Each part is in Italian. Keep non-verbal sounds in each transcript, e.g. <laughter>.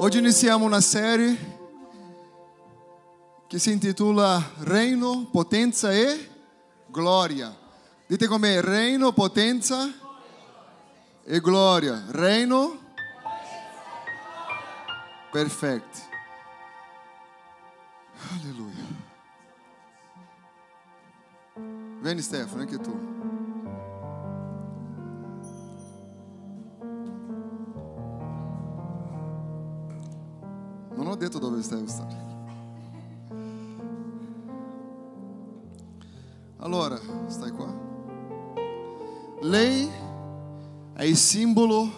Oggi iniziamo una serie che si intitola Reino, Potenza e Gloria. Dite com'è, Reino, Potenza e Gloria. Reino, perfetto. Alleluia. Vieni Stefano, anche tu. Dove stai stare. Allora, stai qua. Lei è il simbolo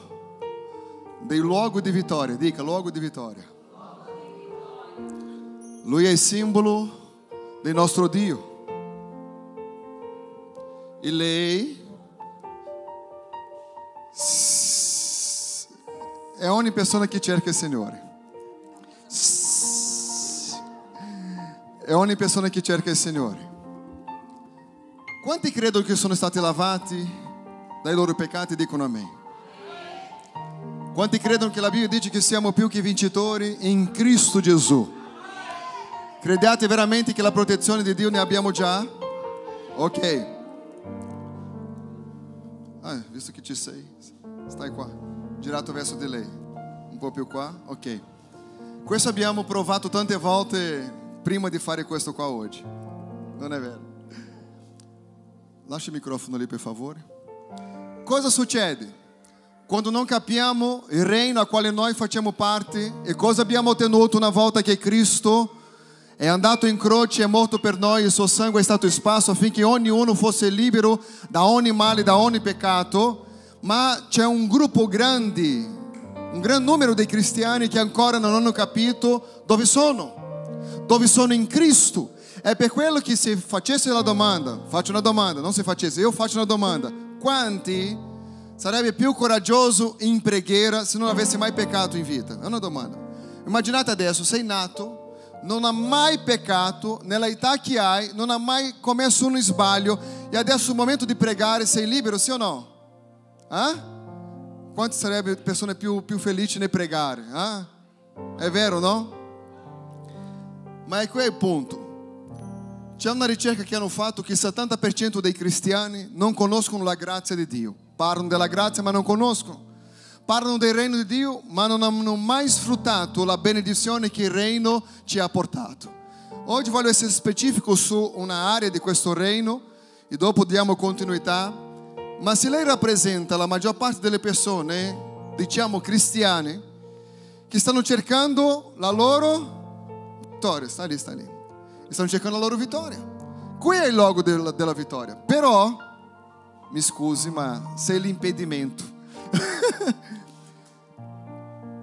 del luogo di vittoria. Dica, luogo di vittoria. Lui è il simbolo del nostro Dio. E lei è ogni persona che cerca il Signore. È ogni persona che cerca il Signore. Quanti credono che sono stati lavati dai loro peccati? Dicono a me. Quanti credono che la Bibbia dice che siamo più che vincitori in Cristo Gesù? Crediate veramente che la protezione di Dio ne abbiamo già? Ok. Ah, visto che ci sei, stai qua, girato verso di lei. Un po' più qua? Ok. Questo abbiamo provato tante volte prima di fare questo qua oggi. Non è vero? Lascia il microfono lì per favore. Cosa succede? Quando non capiamo il regno a quale noi facciamo parte e cosa abbiamo ottenuto una volta che Cristo è andato in croce, è morto per noi, il suo sangue è stato esparso affinché ognuno fosse libero da ogni male, da ogni peccato, ma c'è un gruppo grande, un gran numero di cristiani che ancora non hanno capito dove sono, dove sono in Cristo. È per quello che se facesse la domanda, faccio una domanda, non se facesse, io faccio una domanda, quanti sarebbe più coraggioso in preghiera se non avesse mai peccato in vita? È una domanda. Immaginate adesso, sei nato, non ha mai peccato, nella età che hai, non ha mai commesso un sbaglio e adesso è il momento di pregare, sei libero, sì o no? Eh? Quante sarebbero persone più, più felici nel pregare? Eh? È vero, no? Ma è qui il punto. C'è una ricerca che hanno fatto che il 70% dei cristiani non conoscono la grazia di Dio. Parlano della grazia ma non conoscono. Parlano del regno di Dio ma non hanno mai sfruttato la benedizione che il regno ci ha portato. Oggi voglio essere specifico su un'area di questo regno e dopo diamo continuità. Ma se lei rappresenta la maggior parte delle persone, diciamo cristiane, che stanno cercando la loro vittoria, sta lì, sta lì stanno cercando la loro vittoria. Qui è il logo della, della vittoria. Però, mi scusi, ma sei l'impedimento. <laughs>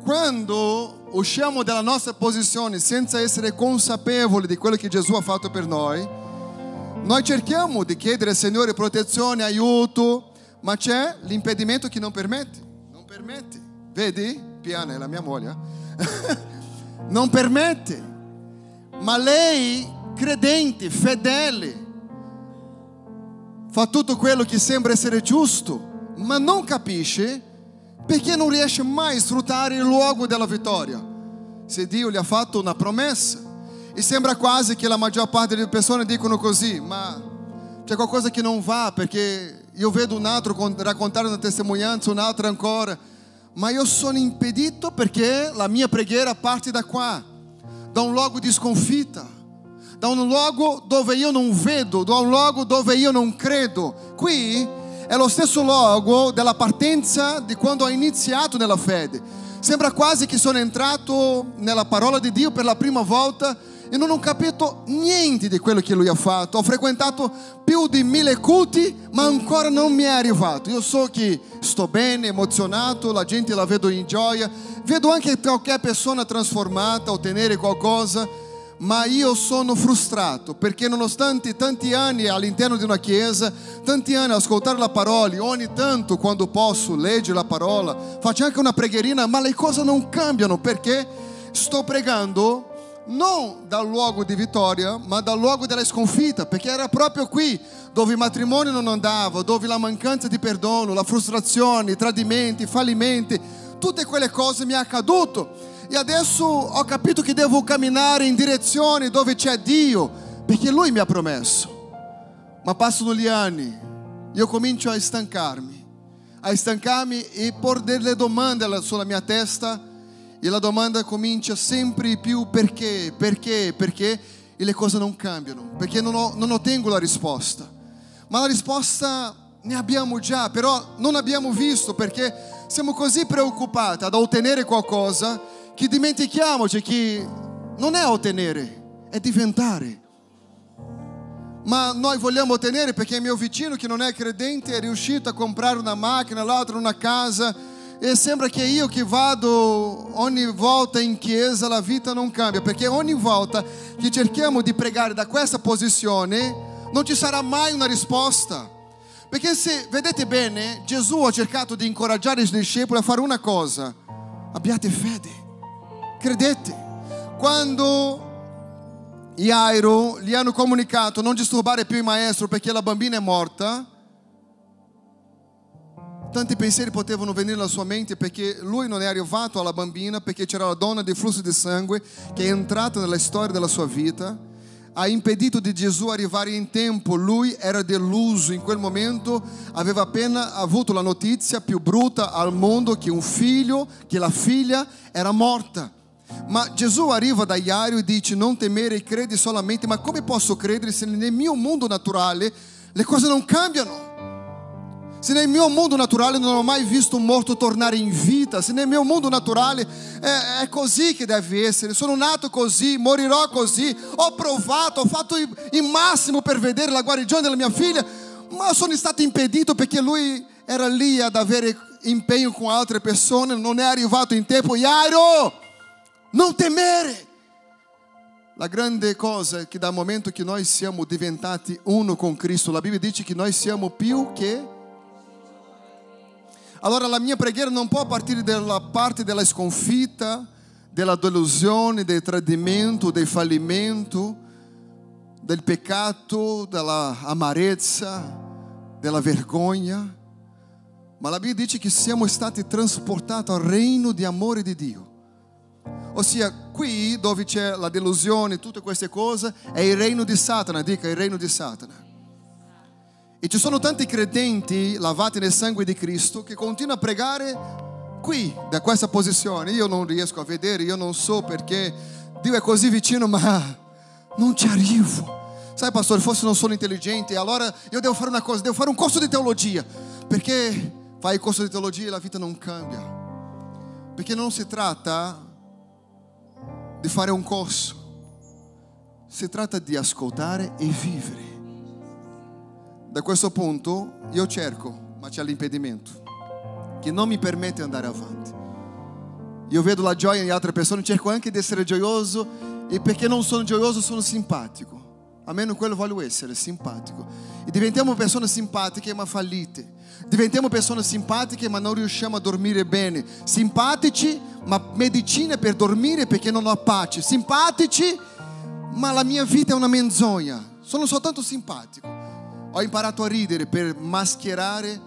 Quando usciamo dalla nostra posizione senza essere consapevoli di quello che Gesù ha fatto per noi, noi cerchiamo di chiedere al Signore protezione, aiuto, ma c'è l'impedimento che non permette. Non permette. Vedi? Piana è la mia moglie. Eh? <laughs> non permette. Ma lei credente, fedele, fa tutto quello che sembra essere giusto, ma non capisce perché non riesce mai a sfruttare il luogo della vittoria. Se Dio gli ha fatto una promessa e sembra quasi che la maggior parte delle persone dicono così, ma c'è qualcosa che non va perché io vedo un altro raccontare una testimonianza, un altro ancora, ma io sono impedito perché la mia preghiera parte da qua, da un luogo di sconfitta da un luogo dove io non vedo, da un luogo dove io non credo. Qui è lo stesso luogo della partenza di quando ho iniziato nella fede. Sembra quasi che sono entrato nella parola di Dio per la prima volta e non ho capito niente di quello che lui ha fatto. Ho frequentato più di mille culti, ma ancora non mi è arrivato. Io so che sto bene, emozionato, la gente la vedo in gioia, vedo anche qualche persona trasformata, ottenere qualcosa ma io sono frustrato perché nonostante tanti anni all'interno di una chiesa, tanti anni ascoltare la parola, ogni tanto quando posso leggere la parola, faccio anche una preghierina, ma le cose non cambiano perché sto pregando non dal luogo di vittoria, ma dal luogo della sconfitta, perché era proprio qui dove il matrimonio non andava, dove la mancanza di perdono, la frustrazione, i tradimenti, i fallimenti, tutte quelle cose mi è accaduto E adesso ho capito che devo camminare in direzione dove c'è Dio, perché Lui mi ha promesso. Ma passano gli anni, io comincio a stancarmi, a stancarmi e por delle domande sulla mia testa e la domanda comincia sempre più perché, perché, perché e le cose non cambiano, perché non, ho, non ottengo la risposta. Ma la risposta ne abbiamo già, però non abbiamo visto perché siamo così preoccupati ad ottenere qualcosa che dimentichiamoci che non è ottenere, è diventare. Ma noi vogliamo ottenere perché il mio vicino che non è credente è riuscito a comprare una macchina, l'altro una casa e sembra che io che vado ogni volta in chiesa la vita non cambia, perché ogni volta che cerchiamo di pregare da questa posizione non ci sarà mai una risposta. Perché se vedete bene, Gesù ha cercato di incoraggiare i discepoli a fare una cosa, abbiate fede, credete. Quando Jairo gli hanno comunicato non disturbare più il maestro perché la bambina è morta, tanti pensieri potevano venire alla sua mente perché lui non è arrivato alla bambina perché c'era la donna di flusso di sangue che è entrata nella storia della sua vita ha impedito di Gesù arrivare in tempo. Lui era deluso in quel momento, aveva appena avuto la notizia più brutta al mondo che un figlio, che la figlia era morta. Ma Gesù arriva da Iario e dice: Non temere, credi solamente. Ma come posso credere se nel mio mondo naturale le cose non cambiano? Se nel mio mondo naturale non ho mai visto morto tornare in vita, se nel mio mondo naturale è, è così che deve essere, sono nato così, morirò così, ho provato, ho fatto il, il massimo per vedere la guarigione della mia figlia, ma sono stato impedito perché lui era lì ad avere impegno con altre persone, non è arrivato in tempo. Jairo, non temere! La grande cosa è che dal momento che noi siamo diventati uno con Cristo, la Bibbia dice che noi siamo più che allora la mia preghiera non può partire dalla parte della sconfitta, della delusione, del tradimento, del fallimento, del peccato, della amarezza, della vergogna. Ma la Bibbia dice che siamo stati trasportati al regno di amore di Dio. Ossia, qui dove c'è la delusione, tutte queste cose, è il regno di Satana, dica il regno di Satana. E ci sono tanti credenti lavati nel sangue di Cristo che continuano a pregare qui, da questa posizione. Io non riesco a vedere, io non so perché Dio è così vicino, ma non ci arrivo. Sai, pastore, forse non sono intelligente, allora io devo fare una cosa, devo fare un corso di teologia, perché fai il corso di teologia e la vita non cambia. Perché non si tratta di fare un corso, si tratta di ascoltare e vivere. Da questo punto io cerco, ma c'è l'impedimento che non mi permette di andare avanti. Io vedo la gioia in altre persone, cerco anche di essere gioioso e perché non sono gioioso sono simpatico. Almeno quello voglio essere, simpatico. E diventiamo persone simpatiche ma fallite. Diventiamo persone simpatiche ma non riusciamo a dormire bene. Simpatici ma medicine per dormire perché non ho pace. Simpatici ma la mia vita è una menzogna. Sono soltanto simpatico. Ho imparato a ridere per mascherare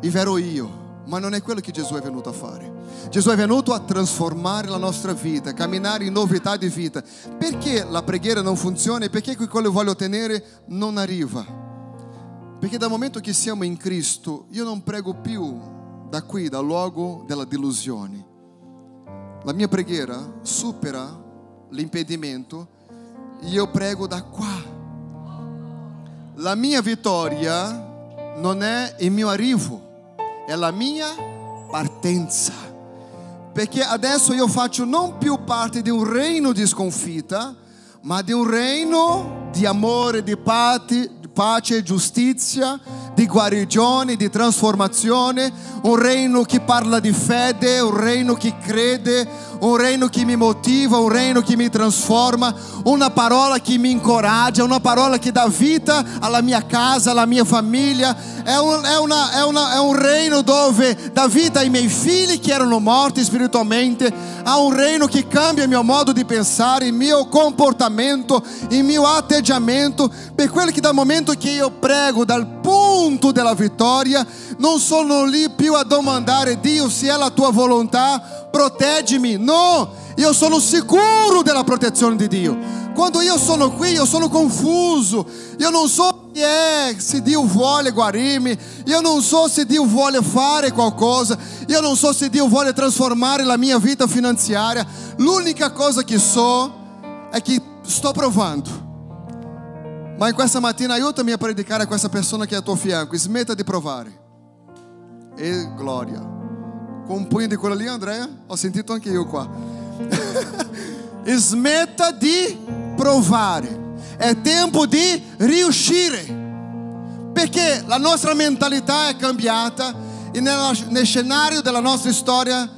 il vero io, ma non è quello che Gesù è venuto a fare. Gesù è venuto a trasformare la nostra vita, camminare in novità di vita. Perché la preghiera non funziona e perché quello che voglio ottenere non arriva? Perché dal momento che siamo in Cristo, io non prego più da qui, dal luogo della delusione. La mia preghiera supera l'impedimento, io prego da qua la mia vittoria non è il mio arrivo, è la mia partenza. Perché adesso io faccio non più parte di un regno di sconfitta, ma di un regno di amore, di pace, pace, giustizia, di guarigione, di trasformazione, un regno che parla di fede, un regno che crede, un regno che mi motiva, un regno che mi trasforma, una parola che mi incoraggia, una parola che dà vita alla mia casa, alla mia famiglia. È un, è una, è una, è un regno dove dà vita ai miei figli che erano morti spiritualmente, a un regno che cambia il mio modo di pensare, il mio comportamento, il mio atteggiamento, per quello che dal momento che io prego, dal punto punto della vittoria, non sono lì più a domandare Dio se è la tua volontà, proteggimi. No, io sono sicuro della protezione di Dio. Quando io sono qui, io sono confuso. Io non so chi è, se Dio vuole guarirmi. Io non so se Dio vuole fare qualcosa. Io non so se Dio vuole trasformare la mia vita finanziaria. L'unica cosa che so è che sto provando. Ma in questa mattina aiutami a <laughs> predicare a questa persona che è a tuo fianco. Smetta di provare. E gloria. Com punho di quello lì, Andrea? Ho sentito anche io qua. Smetta di provare. È tempo di riuscire. Perché la nostra mentalità è cambiata e nel scenario della nostra storia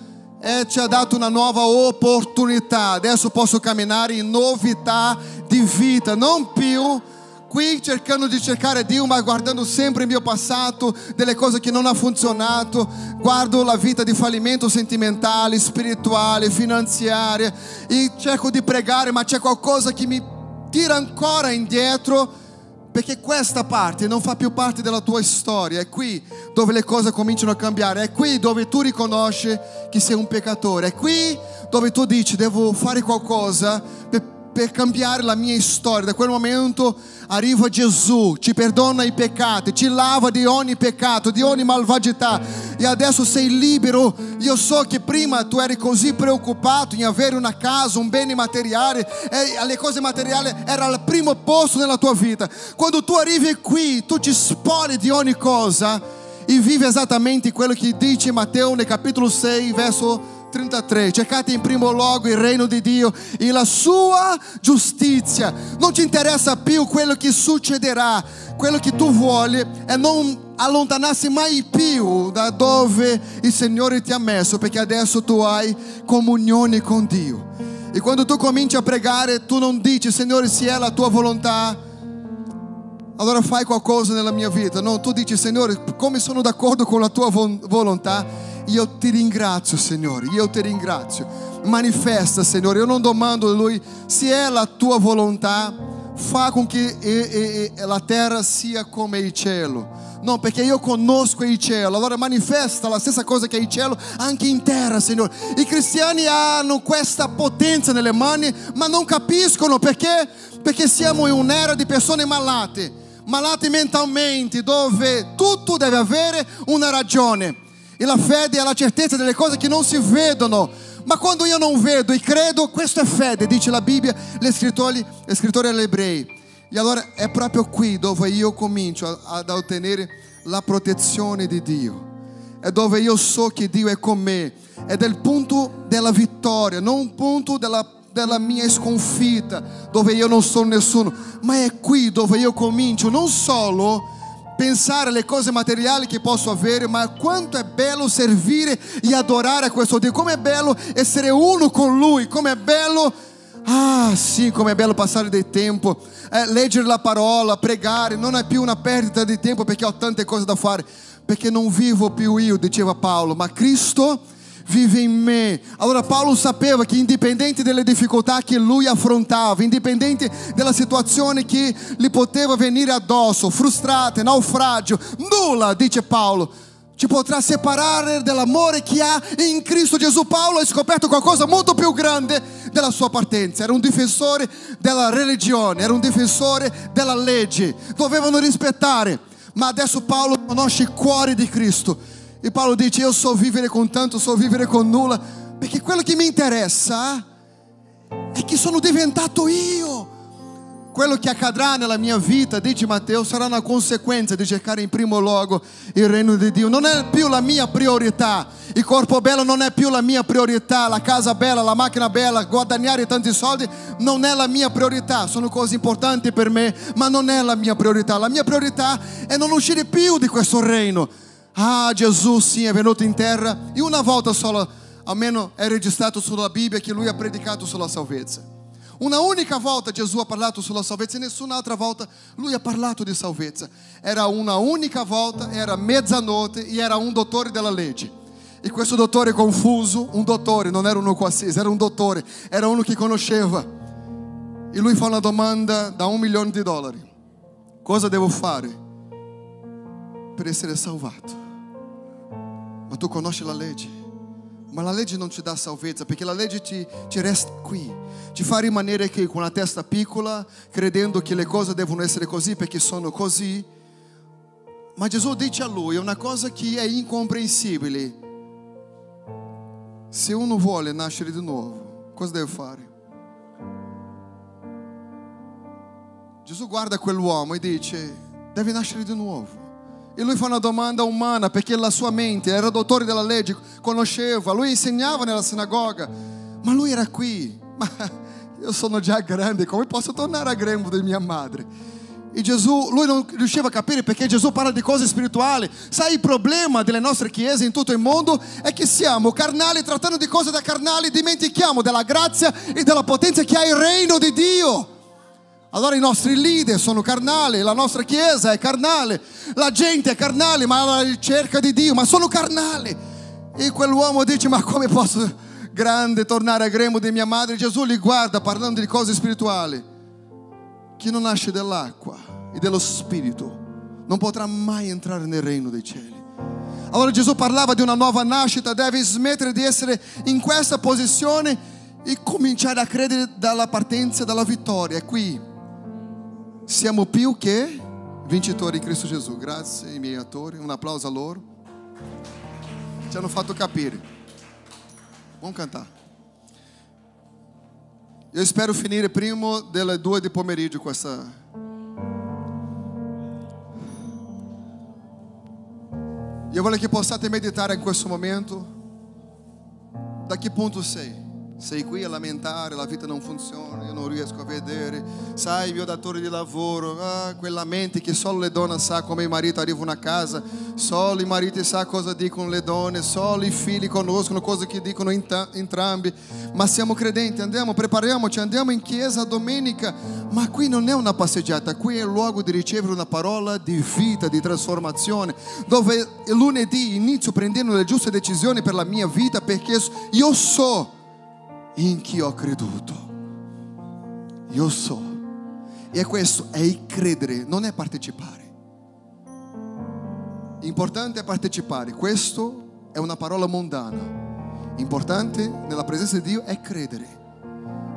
é, ci ha dato una nuova opportunità. Adesso posso camminare in novità di vita, non più qui cercando di cercare Dio, ma guardando sempre il mio passato, delle cose che non hanno funzionato, guardo la vita di fallimento sentimentale, spirituale, finanziaria e cerco di pregare, ma c'è qualcosa che mi tira ancora indietro perché questa parte non fa più parte della tua storia, è qui dove le cose cominciano a cambiare, è qui dove tu riconosci che sei un peccatore, è qui dove tu dici devo fare qualcosa per per cambiare la mia storia. Da quel momento arriva Gesù, ti perdona i peccati, ti lava di ogni peccato, di ogni malvagità e adesso sei libero. Io so che prima tu eri così preoccupato in avere una casa, un bene materiale e le cose materiali erano al primo posto nella tua vita. Quando tu arrivi qui, tu ti spoli di ogni cosa e vivi esattamente quello che dice Matteo nel capitolo 6, verso 33. Cercate in primo luogo il reino di Dio e la sua giustizia. Non ti interessa più quello che succederà. Quello che tu vuoi è non allontanarsi mai più da dove il Signore ti ha messo, perché adesso tu hai comunione con Dio. E quando tu cominci a pregare, tu non dici, Signore, se è la tua volontà, allora fai qualcosa nella mia vita. No, tu dici, Signore, come sono d'accordo con la tua volontà, io ti ringrazio, Signore, io ti ringrazio. Manifesta, Signore, io non domando a Lui se è la tua volontà, fa com que e, e, la terra sia come il cielo. No, perché io conosco il cielo, allora manifesta la stessa cosa che il cielo anche in terra, Signore. I cristiani hanno questa potenza nelle mani, ma non capiscono perché? Perché siamo in un'era di persone malate, malate mentalmente, dove tutto deve avere una ragione. E la fede è la certezza delle cose che non si vedono. Ma quando io non vedo e credo, questo è fede, dice la Bibbia, gli scrittori, gli scrittori agli ebrei. E allora è proprio qui dove io comincio ad ottenere la protezione di Dio. È dove io so che Dio è con me. È del punto della vittoria, non un punto della, della mia sconfitta, dove io non sono nessuno. Ma è qui dove io comincio non solo pensare alle cose materiali che posso avere, ma quanto è bello servire e adorare a questo Dio, come è bello essere uno con Lui, come è bello, ah sì, come è bello passare del tempo, eh, leggere la parola, pregare, non è più una perdita di tempo perché ho tante cose da fare, perché non vivo più io, diceva Paolo, ma Cristo vive in me. Allora Paolo sapeva che indipendente dalle difficoltà che lui affrontava, indipendente dalla situazione che gli poteva venire addosso, frustrate, naufragio, nulla, dice Paolo, ci potrà separare dall'amore che ha in Cristo Gesù. Paolo ha scoperto qualcosa molto più grande della sua partenza. Era un difensore della religione, era un difensore della legge. Dovevano rispettare. Ma adesso Paolo conosce il cuore di Cristo e Paolo dice: Io so vivere con tanto, so vivere con nulla, perché quello che mi interessa è che sono diventato io. Quello che accadrà nella mia vita, dice Matteo, sarà una conseguenza di cercare in primo luogo il regno di Dio. Non è più la mia priorità. Il corpo bello non è più la mia priorità. La casa bella, la macchina bella, guadagnare tanti soldi non è la mia priorità. Sono cose importanti per me, ma non è la mia priorità. La mia priorità è non uscire più di questo regno Ah, Gesù sim è venuto in terra e una volta solo, almeno è registrato sulla Bibbia che lui ha predicato sulla salvezza. Una unica volta Gesù ha parlato sulla salvezza e nessun'altra volta lui ha parlato di salvezza. Era una unica volta, era mezzanotte e era un dottore della legge. E questo dottore confuso, un dottore, non era uno qualsiasi, era un dottore, era uno che conosceva. E lui fa una domanda da un milione di dollari. Cosa devo fare per essere salvato. Ma tu conosci la legge. Ma la legge non ti dà salvezza, perché la legge ti, ti resta qui, ti fa rimanere qui con la testa piccola, credendo che le cose devono essere così perché sono così. Ma Gesù dice a lui una cosa che è incomprensibile. Se uno vuole nascere di nuovo, cosa deve fare? Gesù guarda quell'uomo e dice, deve nascere di nuovo. E lui fa una domanda umana perché la sua mente era dottore della legge, conosceva, lui insegnava nella sinagoga, ma lui era qui. Ma io sono già grande, come posso tornare a grembo di mia madre? E Gesù, lui non riusciva a capire perché Gesù parla di cose spirituali. Sai, il problema delle nostre chiese in tutto il mondo è che siamo carnali, trattando di cose da carnali, dimentichiamo della grazia e della potenza che ha il reino di Dio. Allora i nostri leader sono carnali, la nostra chiesa è carnale, la gente è carnale, ma alla ricerca di Dio, ma sono carnali. E quell'uomo dice, ma come posso grande tornare a grembo di mia madre? Gesù li guarda parlando di cose spirituali. Chi non nasce dall'acqua e dello spirito non potrà mai entrare nel regno dei cieli. Allora Gesù parlava di una nuova nascita, deve smettere di essere in questa posizione e cominciare a credere dalla partenza, dalla vittoria. È qui siamo più che vincitori in Cristo Gesù. Grazie ai miei attori, un applauso a loro. Ci hanno fatto capire. Vamos cantar. Eu espero finire prima delle due di pomeriggio questa. Io voglio che possiate meditare in questo momento. Da che punto sei? Sei qui a lamentare, la vita non funziona, io non riesco a vedere. Sai, mio datore di lavoro, ah, quella mente che solo le donne sa come i mariti arrivano a casa, solo i mariti sa cosa dicono le donne, solo i figli conoscono cose che dicono entrambi. Ma siamo credenti, andiamo, prepariamoci, andiamo in chiesa domenica, ma qui non è una passeggiata, qui è il luogo di ricevere una parola di vita, di trasformazione, dove lunedì inizio prendendo le giuste decisioni per la mia vita perché io so in chi ho creduto. Io so. E questo è il credere, non è partecipare. Importante è partecipare. Questo è una parola mondana. Importante nella presenza di Dio è credere.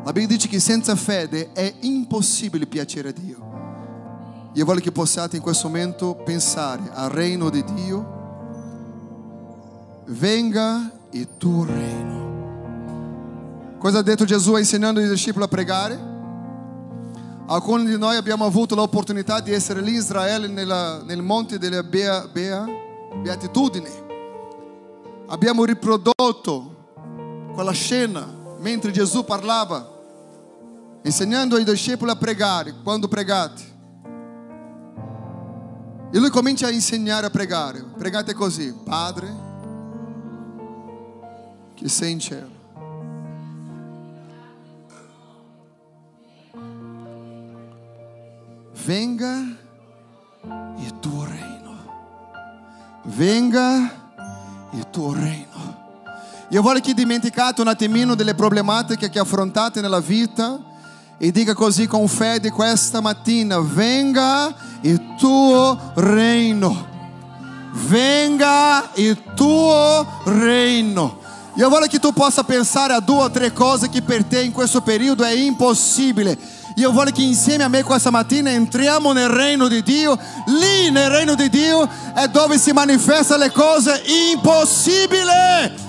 La Bibbia dice che senza fede è impossibile piacere a Dio. Io voglio che possiate in questo momento pensare al reino di Dio. Venga il tuo reino. Cosa ha detto Gesù insegnando i discepoli a pregare? Alcuni di noi abbiamo avuto l'opportunità di essere lì in Israele nella, nel monte delle Bea, Bea, Beatitudini. Abbiamo riprodotto quella scena mentre Gesù parlava, insegnando ai discepoli a pregare quando pregate. E lui comincia a insegnare a pregare. Pregate così, Padre, che sei in cielo venga il tuo reino. Venga il tuo reino. Io voglio che dimenticate un attimino delle problematiche che affrontate nella vita e dica così con fede questa mattina, venga il tuo reino. Venga il tuo reino. Io voglio che tu possa pensare a due o tre cose che per te in questo periodo è impossibile io voglio che insieme a me questa mattina entriamo nel regno di Dio. Lì nel regno di Dio è dove si manifestano le cose impossibili.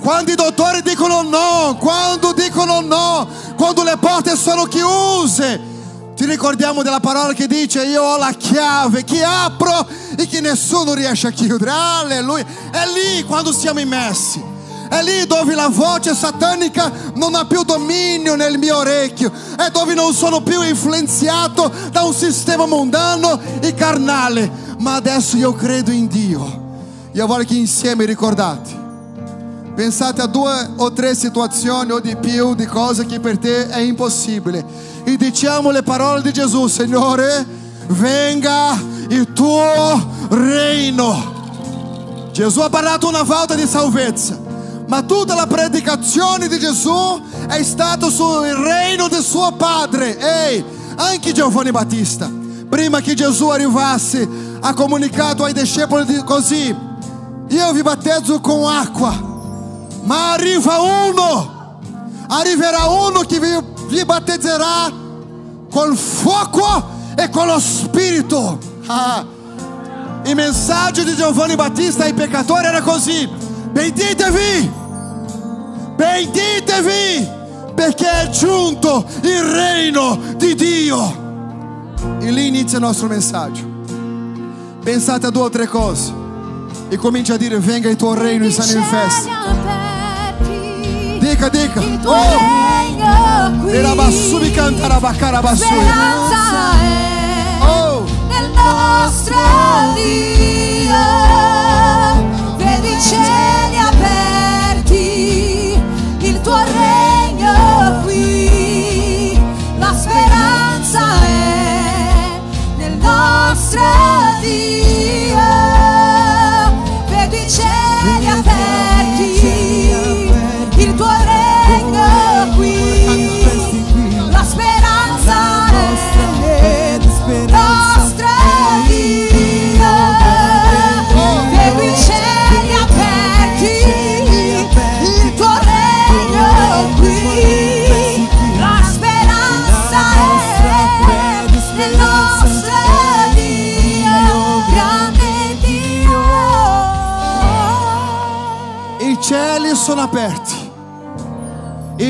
Quando i dottori dicono no, quando dicono no, quando le porte sono chiuse. Ti ricordiamo della parola che dice io ho la chiave che apro e che nessuno riesce a chiudere. Alleluia. È lì quando siamo immersi. È lì dove la voce satanica non ha più dominio nel mio orecchio, è dove non sono più influenzato da un sistema mondano e carnale, ma adesso io credo in Dio. Io voglio che insieme ricordate. Pensate a due o tre situazioni o di più di cose che per te è impossibile. E diciamo le parole di Gesù, Signore, venga il tuo reino. Gesù ha parlato una volta di salvezza ma tutta la predicazione di Gesù è stata sul regno del suo padre. Ehi, anche Giovanni Battista prima che Gesù arrivasse, ha comunicato ai discepoli così: Io vi battezzo com acqua, ma arriva uno, arriverà uno che vi, vi battezzerà col fuoco e con lo spirito. Ah. Il messaggio di Giovanni Battista ai peccatori era così: Benditevi, benditevi, perché è giunto il reino di Dio. E lì inizia il nostro messaggio. Pensate a due o tre cose e comincia a dire: Venga il tuo reino e si manifesta. Dica, dica. Oh, Era bassumi cantare a baccare a bassumi. Speranza è Oh, nel nostro Dio. Nostro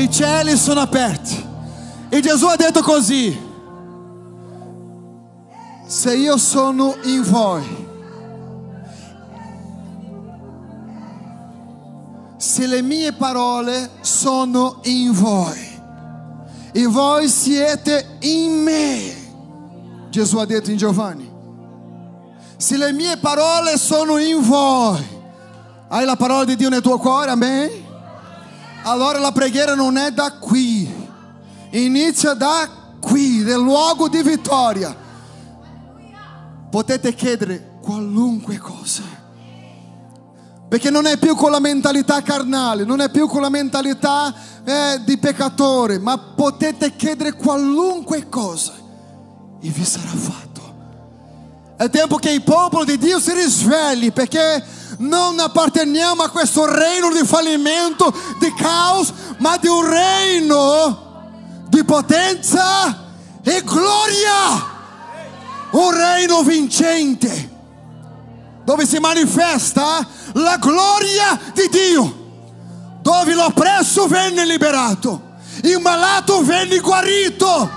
I cieli sono aperti. E Gesù ha detto così: Se io sono in voi, se le mie parole sono in voi, e voi siete in me, Gesù ha detto in Giovanni. Se le mie parole sono in voi, hai la parola di Dio nel tuo cuore, amen? Allora la preghiera non è da qui, inizia da qui, nel luogo di vittoria. Potete chiedere qualunque cosa, perché non è più con la mentalità carnale, non è più con la mentalità eh, di peccatore, ma potete chiedere qualunque cosa e vi sarà fatto. È tempo che il popolo di Dio si risvegli perché non apparteniamo a questo reino di fallimento, di caos, ma di un reino di potenza e gloria. Un reino vincente dove si manifesta la gloria di Dio, dove l'oppresso venne liberato, il malato venne guarito,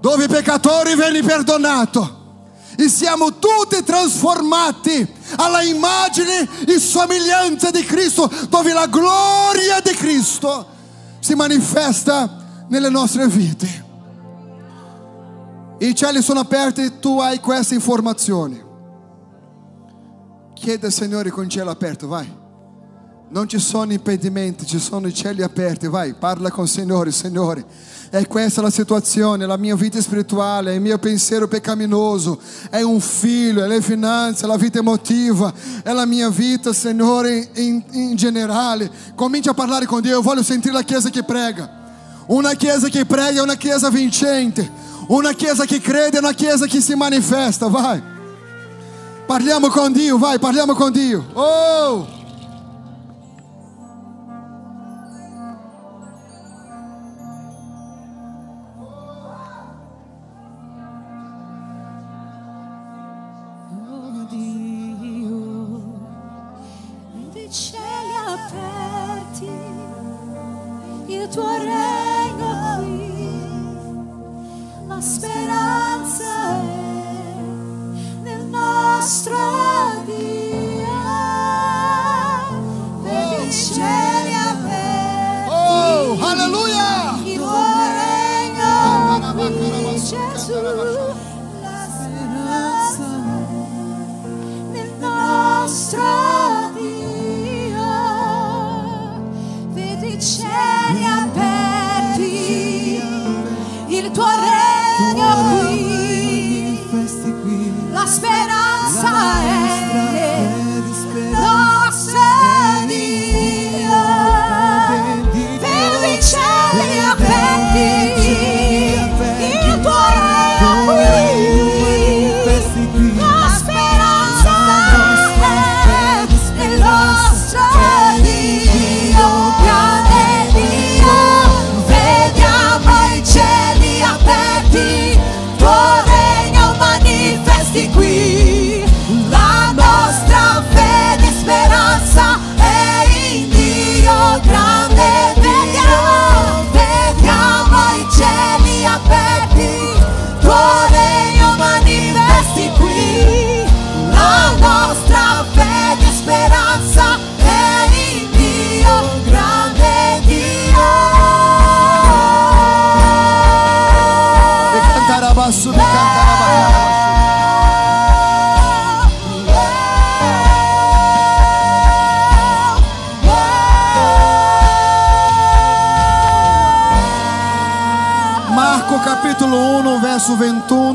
dove i peccatori venne perdonato e siamo tutti trasformati alla immagine e somiglianza di Cristo, dove la gloria di Cristo si manifesta nelle nostre vite. I cieli sono aperti e tu hai questa informazione. Chiede al Signore con il cielo aperto, vai. Non ci sono impedimenti, ci sono cieli aperti, vai, parla con il Signore, Signore. È questa la situazione, la mia vita spirituale, il mio pensiero peccaminoso, è un figlio, è le finanze, la vita emotiva, è la mia vita, Signore, in, in generale. Comincia a parlare con Dio, voglio sentire la chiesa che prega. Una chiesa che prega è una chiesa vincente, una chiesa che crede è una chiesa che si manifesta, vai. Parliamo con Dio, vai, parliamo con Dio. Oh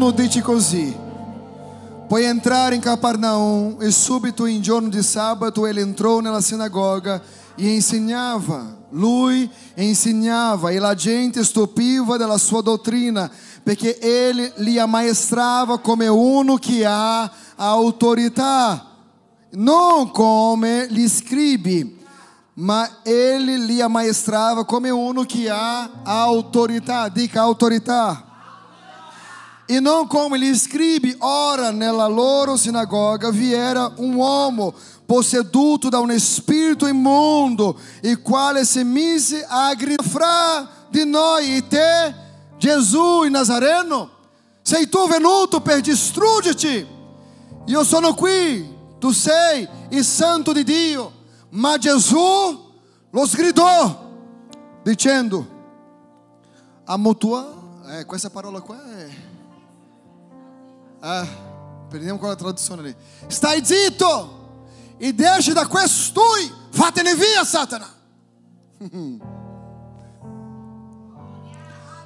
21 dice così. Poi entrare in Capernaum e subito in giorno di sabato ele entrou nella sinagoga e insegnava. Lui insegnava e la gente stupiva della sua dottrina, perché ele li ammaestrava come uno che ha autorità, non come gli scribi, ma ele li ammaestrava come uno che ha autorità, dica autorità. E não como lhe escribe, ora nella loro sinagoga viera um uomo posseduto da um espírito imundo, e quale se mise a gritar di noi e te, il Nazareno, sei tu venuto per distruggerti? Io sono qui, tu sei il santo di Dio. Ma Gesù los gridò dicendo, amo tua, eh, questa parola qua è... Ah, prendiamo quella traduzione lì. Stai zitto e deixa da questui, fatene via Satana. <laughs>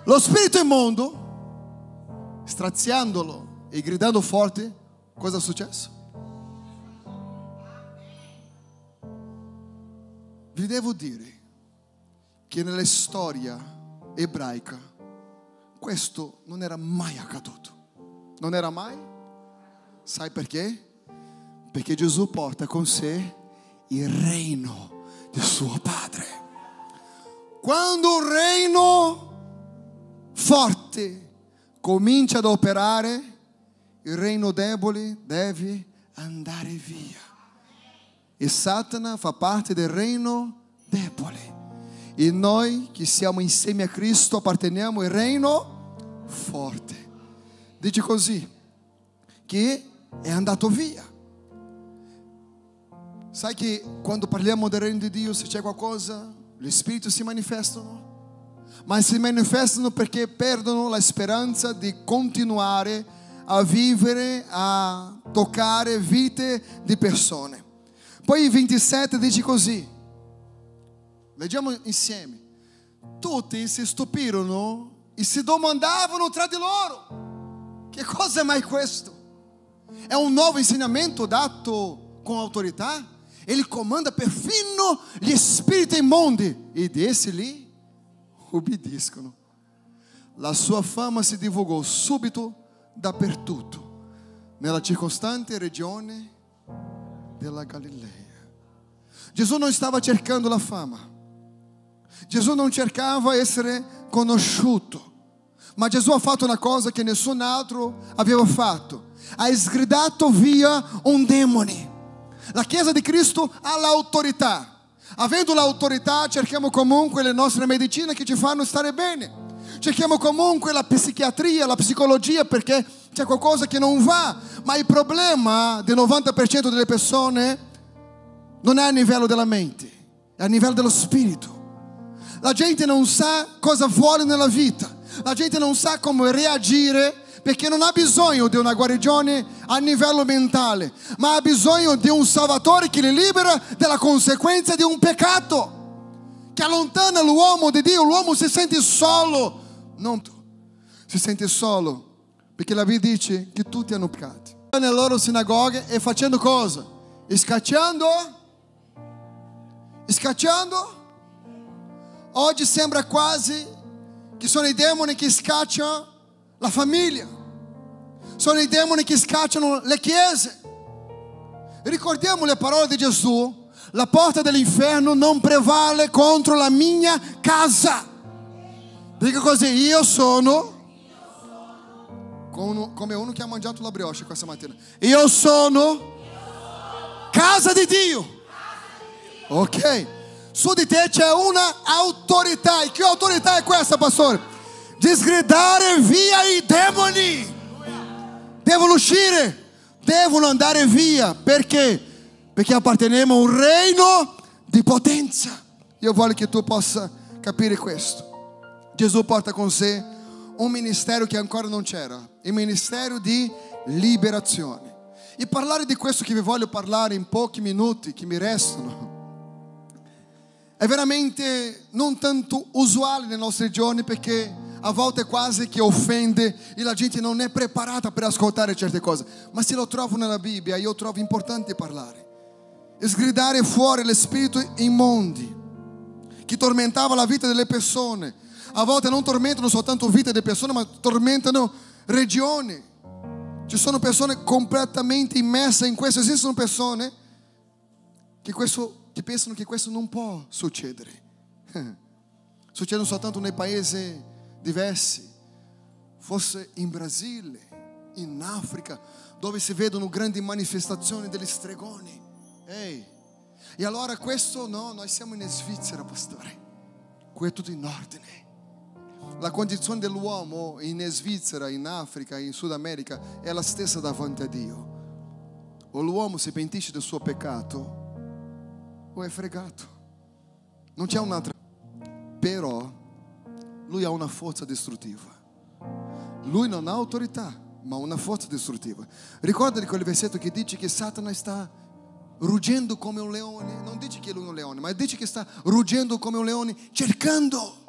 Lo spirito immondo, straziandolo e gridando forte, cosa è successo? Vi devo dire che nella storia ebraica questo non era mai accaduto. Non era mai? Sai perché? Perché Gesù porta con sé il reino di suo Padre. Quando un reino forte comincia ad operare, il reino debole deve andare via. E Satana fa parte del reino debole. E noi che siamo insieme a Cristo apparteniamo al reino forte. Dice così, che è andato via. Sai che quando parliamo del regno di Dio, se c'è qualcosa, gli spiriti si manifestano, ma si manifestano perché perdono la speranza di continuare a vivere, a toccare vite di persone. Poi il 27 dice così, leggiamo insieme, tutti si stupirono e si domandavano tra di loro, che cosa è mai questo? È un nuovo insegnamento dato con autorità? Ele comanda perfino gli spiriti immondi e dessi lhe obbediscono. La sua fama si divulgò subito dappertutto, nella circostante regione della Galilea. Gesù non stava cercando la fama, Gesù non cercava essere conosciuto, ma Gesù ha fatto una cosa che nessun altro aveva fatto, ha sgridato via un demone. La Chiesa di Cristo ha l'autorità. Avendo l'autorità cerchiamo comunque le nostre medicine che ci fanno stare bene. Cerchiamo comunque la psichiatria, la psicologia perché c'è qualcosa che non va. Ma il problema del 90% delle persone non è a livello della mente, è a livello dello spirito. La gente non sa cosa vuole nella vita. La gente non sa come reagire perché non ha bisogno di una guarigione a livello mentale, ma ha bisogno di un Salvatore che li libera dalla conseguenza di un peccato, che allontana l'uomo di Dio. L'uomo si sente solo, non tu, si sente solo, perché la Bibbia dice che tutti hanno peccato. Nelle loro sinagoghe e facendo cosa? Scacciando? Scacciando? Oggi sembra quasi che sono i demoni che scacciano la famiglia. Sono i demoni che scacciano le chiese. Ricordiamo le parole di Gesù. La porta dell'inferno non prevale contro la mia casa. Dica così, io sono come uno che ha mangiato la brioche questa mattina. Io sono casa di Dio. Ok. Su di te c'è una autorità. E che autorità è questa, pastore? Di sgridare via i demoni. Devono uscire, devono andare via. Perché? Perché apparteniamo a un reino di potenza. Io voglio che tu possa capire questo. Gesù porta con sé un ministero che ancora non c'era, il ministero di liberazione. E parlare di questo che vi voglio parlare in pochi minuti che mi restano è veramente non tanto usuale nei nostri giorni perché a volte quasi che offende e la gente non è preparata per ascoltare certe cose, ma se lo trovo nella Bibbia io trovo importante parlare e sgridare fuori lo spirito immondi che tormentava la vita delle persone. A volte non tormentano soltanto vite delle persone, ma tormentano regioni. Ci sono persone completamente immerse in questo, esistono persone che, questo, che pensano che questo non può succedere. <laughs> Succedono soltanto nei paesi diversi, forse in Brasile, in Africa, dove si vedono grandi manifestazioni degli stregoni. Ehi, e allora questo no, noi siamo in Svizzera, pastore. Qui è tutto in ordine. La condizione dell'uomo in Svizzera, in Africa, in Sud America è la stessa davanti a Dio. O l'uomo si pentisce del suo peccato o è fregato. Non c'è un'altra. Però lui ha una forza distruttiva. Lui non ha autorità, ma una forza distruttiva. Ricordati quel versetto che dice che Satana sta ruggendo come un leone. Non dice che lui è un leone, ma dice che sta ruggendo come un leone, cercando.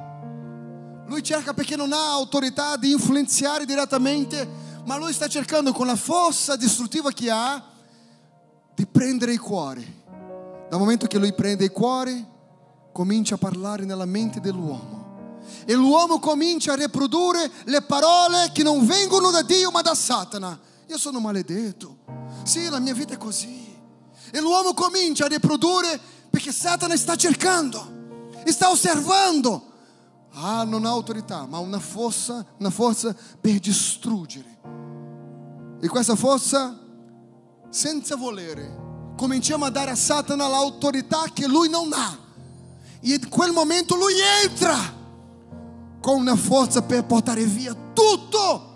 Lui cerca perché non ha autorità di influenzare direttamente, ma lui sta cercando con la forza distruttiva che ha di prendere i cuori. Dal momento che lui prende i cuori, comincia a parlare nella mente dell'uomo. E l'uomo comincia a riprodurre le parole che non vengono da Dio ma da Satana. Io sono maledetto. Sì, la mia vita è così. E l'uomo comincia a riprodurre perché Satana sta cercando, sta osservando. Ah, non ha autorità, ma una forza, una forza per distruggere. E questa forza, senza volere, cominciamo a dare a Satana l'autorità che lui non ha. E in quel momento lui entra con una forza per portare via tutto,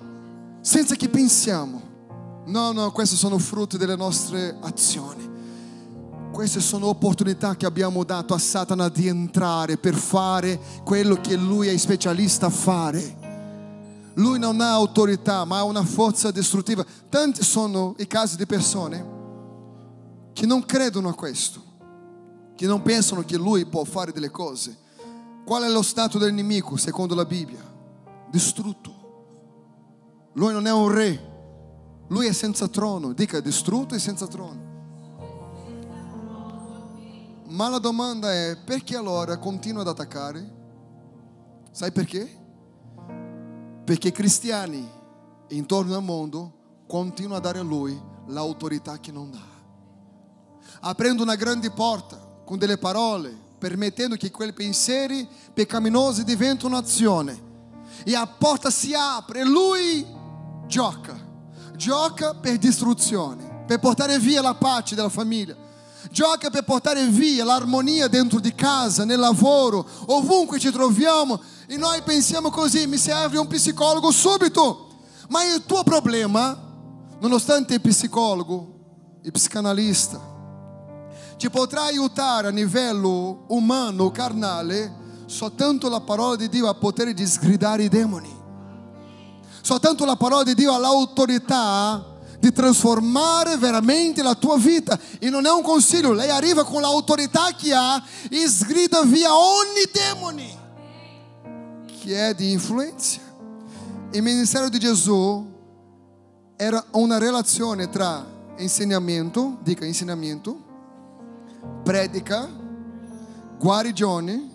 senza che pensiamo. No, no, questi sono frutti delle nostre azioni. Queste sono opportunità che abbiamo dato a Satana di entrare per fare quello che lui è specialista a fare. Lui non ha autorità, ma ha una forza distruttiva. Tanti sono i casi di persone che non credono a questo, che non pensano che lui può fare delle cose. Qual è lo stato del nemico secondo la Bibbia? Distrutto. Lui non è un re, lui è senza trono. Dica distrutto e senza trono. Ma la domanda è perché allora continua ad attaccare? Sai perché? Perché cristiani intorno al mondo continuano a dare a lui l'autorità che non ha. Aprendo una grande porta con delle parole, permettendo che quei pensieri peccaminosi diventino azione. E a porta si apre e lui gioca. Gioca per distruzione, per portare via la pace della famiglia gioca per portare via l'armonia dentro di casa, nel lavoro, ovunque ci troviamo. E noi pensiamo così, mi serve un psicologo subito. Ma il tuo problema, nonostante il psicologo, il psicanalista, ti potrà aiutare a livello umano, carnale, soltanto la parola di Dio ha potere di sgridare i demoni. Soltanto la parola di Dio ha l'autorità di trasformare veramente la tua vita. E non è un consiglio, lei arriva con l'autorità che ha e sgrida via ogni demone che è di influenza. Il ministero di Gesù era una relazione tra insegnamento, dica insegnamento, predica, guarigione.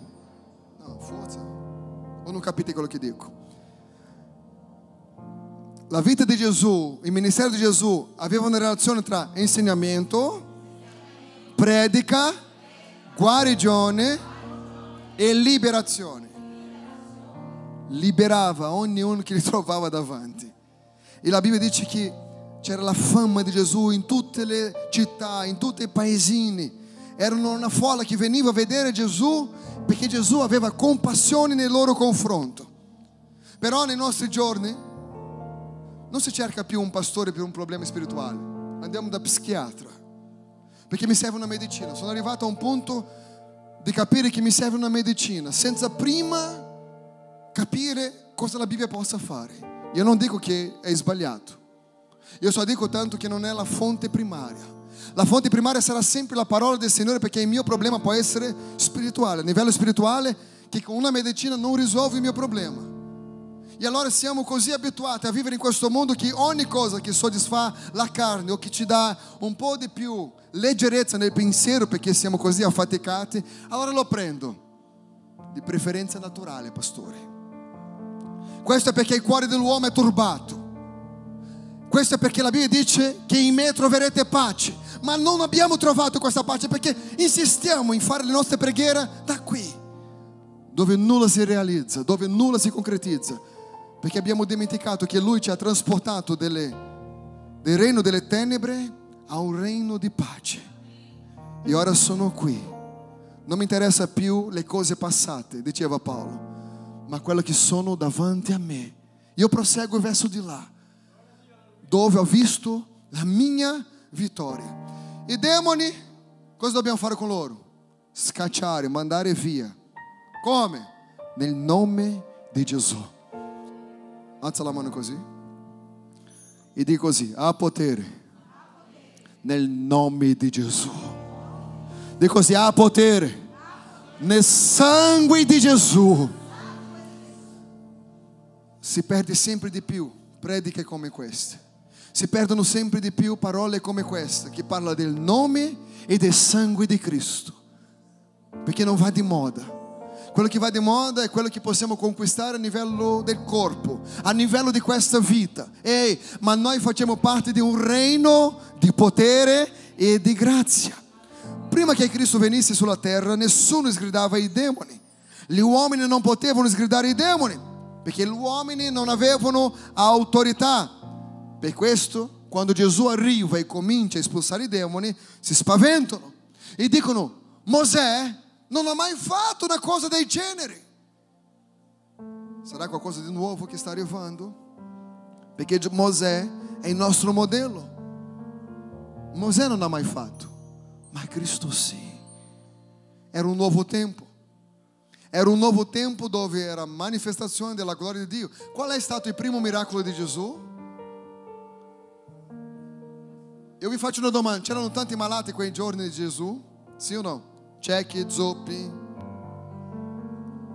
No, forza. O non capite quello che dico? la vita di Gesù, il ministero di Gesù aveva una relazione tra insegnamento, predica, guarigione e liberazione. Liberava ognuno che li trovava davanti. E la Bibbia dice che c'era la fama di Gesù in tutte le città, in tutti i paesini. Erano una folla che veniva a vedere Gesù perché Gesù aveva compassione nel loro confronto. Però nei nostri giorni non si cerca più un pastore per un problema spirituale, andiamo da psichiatra, perché mi serve una medicina. Sono arrivato a un punto di capire che mi serve una medicina, senza prima capire cosa la Bibbia possa fare. Io non dico che è sbagliato, io só dico tanto che non è la fonte primaria. La fonte primaria sarà sempre la parola del Signore perché il mio problema può essere spirituale, a livello spirituale, che con una medicina non risolve il mio problema. E allora siamo così abituati a vivere in questo mondo che ogni cosa che soddisfa la carne o che ci dà un po' di più leggerezza nel pensiero perché siamo così affaticati, allora lo prendo. Di preferenza naturale, pastore. Questo è perché il cuore dell'uomo è turbato. Questo è perché la Bibbia dice che in me troverete pace. Ma non abbiamo trovato questa pace perché insistiamo in fare le nostre preghiere da qui, dove nulla si realizza, dove nulla si concretizza perché abbiamo dimenticato che Lui ci ha trasportato delle, del regno delle tenebre a un regno di pace. E ora sono qui. Non mi interessa più le cose passate, diceva Paolo, ma quelle che sono davanti a me. Io proseguo verso di là, dove ho visto la mia vittoria. I demoni, cosa dobbiamo fare con loro? Scacciare, mandare via. Come? Nel nome di Gesù. Alza la mano così. E dica così: há potere nel nome di Gesù. Dica così: há potere nel sangue di Gesù. Si perde sempre di più prediche come queste. Si perdono sempre di più parole come queste che parla del nome e del sangue di Cristo. Perché non va di moda. Quello che va di moda è quello che possiamo conquistare a livello del corpo, a livello di questa vita. Ehi, ma noi facciamo parte di un regno di potere e di grazia. Prima che Cristo venisse sulla terra, nessuno sgridava i demoni. Gli uomini non potevano sgridare i demoni, perché gli uomini non avevano autorità. Per questo, quando Gesù arriva e comincia a espulsare i demoni, si spaventano e dicono: Mosè non ha mai fatto una cosa del genere. Sarà qualcosa di nuovo che sta arrivando? Perché Mosè è il nostro modello. Mosè non ha mai fatto, ma Cristo sì. Era un nuovo tempo. Era un nuovo tempo dove era manifestazione della gloria di Dio. Qual è stato il primo miracolo di Gesù? Io vi faccio una domanda: c'erano tanti malati quei giorni di Gesù? Sì o no? ciechi, zoppi,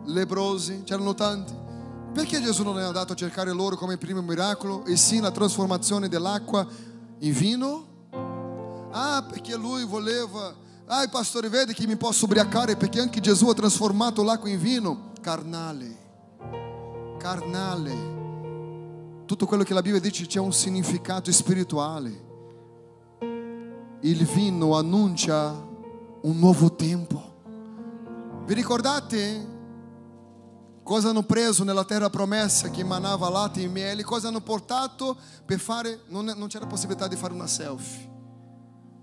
lebrosi, c'erano tanti. Perché Gesù non è andato a cercare loro come primo miracolo e sì la trasformazione dell'acqua in vino? Ah, perché lui voleva, ah, pastore vede che mi posso ubriacare perché anche Gesù ha trasformato l'acqua in vino. Carnale, carnale. Tutto quello che la Bibbia dice c'è un significato spirituale. Il vino annuncia un nuovo tempo. Vi ricordate cosa hanno preso nella terra promessa che manava latte e miele? Cosa hanno portato per fare? Non, non c'era possibilità di fare una selfie,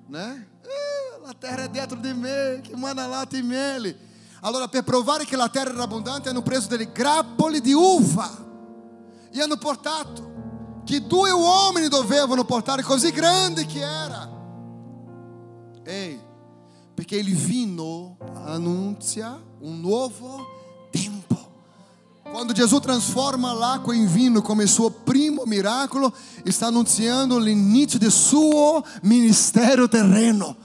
né? Eh, la terra è dentro di me che mana latte e miele. Allora, per provare che la terra era abbondante, hanno preso delle grappoli di uva e hanno portato. Che due uomini dovevano portare, così grande che era. Ehi, perché il vino annuncia un nuovo tempo. Quando Gesù trasforma l'acqua in vino come suo primo miracolo, sta annunziando l'inizio del suo ministero terreno.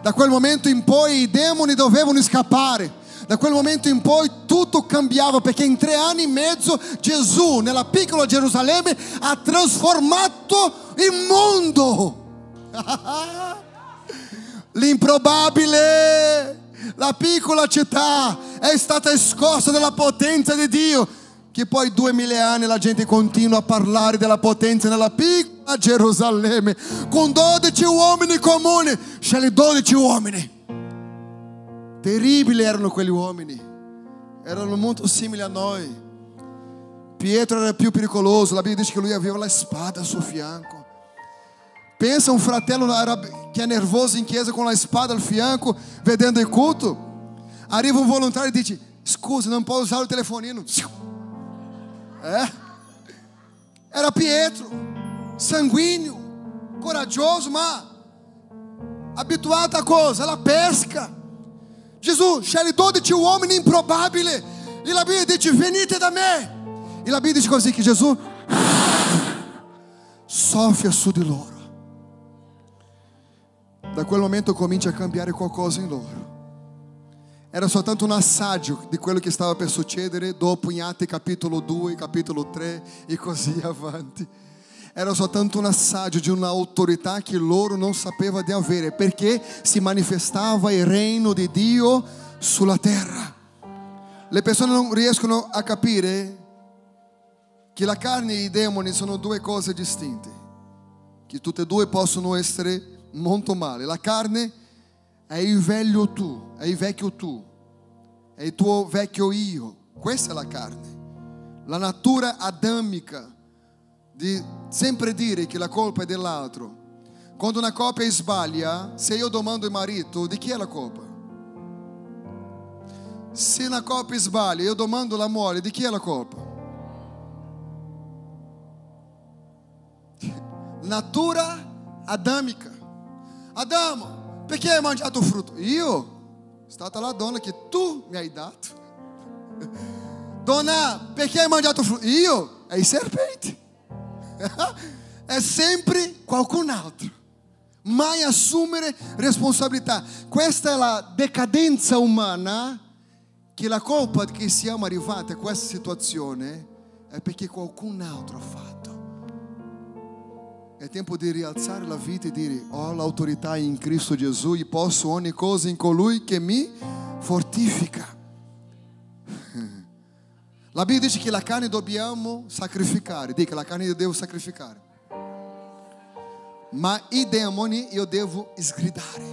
Da quel momento in poi i demoni dovevano scappare. Da quel momento in poi tutto cambiava perché in tre anni e mezzo Gesù nella piccola Gerusalemme ha trasformato il mondo. <laughs> L'improbabile, la piccola città è stata scossa dalla potenza di Dio. Che poi duemila anni la gente continua a parlare della potenza nella piccola Gerusalemme. Con 12 uomini comuni, scegli 12 uomini. Terribili erano quegli uomini. Erano molto simili a noi. Pietro era più pericoloso. La Bibbia dice che lui aveva la spada al suo fianco. Pensa um fratello que é nervoso em chiesa com a espada al fianco, vedendo il culto. Arriva um voluntário e diz: Scusa, não pode usar o telefonino. É. Era Pietro, sanguíneo, coraggioso, mas abituado a coisa, ela pesca. Jesus, scegli dodici uomini improbabili. E la Bibbia dice: Venite da me. E la Bibbia dice così che Gesù soffia su di loro. Da quel momento comincia a cambiare qualcosa in loro. Era soltanto un assaggio di quello che stava per succedere dopo in Atti capitolo 2, capitolo 3 e così <laughs> avanti. Era soltanto un assaggio di un'autorità che loro non sapevano di avere, perché si manifestava il regno di Dio sulla terra. Le persone non riescono a capire che la carne e i demoni sono due cose distinte, che tutte e due possono essere molto male. La carne è il vecchio tu, è il vecchio tu, è il tuo vecchio io. Questa è la carne. La natura adamica di sempre dire che la colpa è dell'altro. Quando una coppia sbaglia, se io domando al marito di chi è la colpa? Se una coppia sbaglia, io domando alla moglie di chi è la colpa? <laughs> Natura adamica. Adamo, perché hai mangiato frutto? Io? Stata la donna che tu mi hai dato. <laughs> Donna, perché hai mangiato frutto? Io? È il serpente. <laughs> È sempre qualcun altro. Mai assumere responsabilità. Questa è la decadenza umana che la colpa che siamo arrivati a questa situazione è perché qualcun altro ha fatto. È tempo di rialzare la vita e dire: Ho l'autorità in Cristo Gesù e posso ogni cosa in colui che mi fortifica. <laughs> La Bibbia dice che la carne dobbiamo sacrificare. Dica, la carne io devo sacrificare. Ma i demoni io devo sgridare.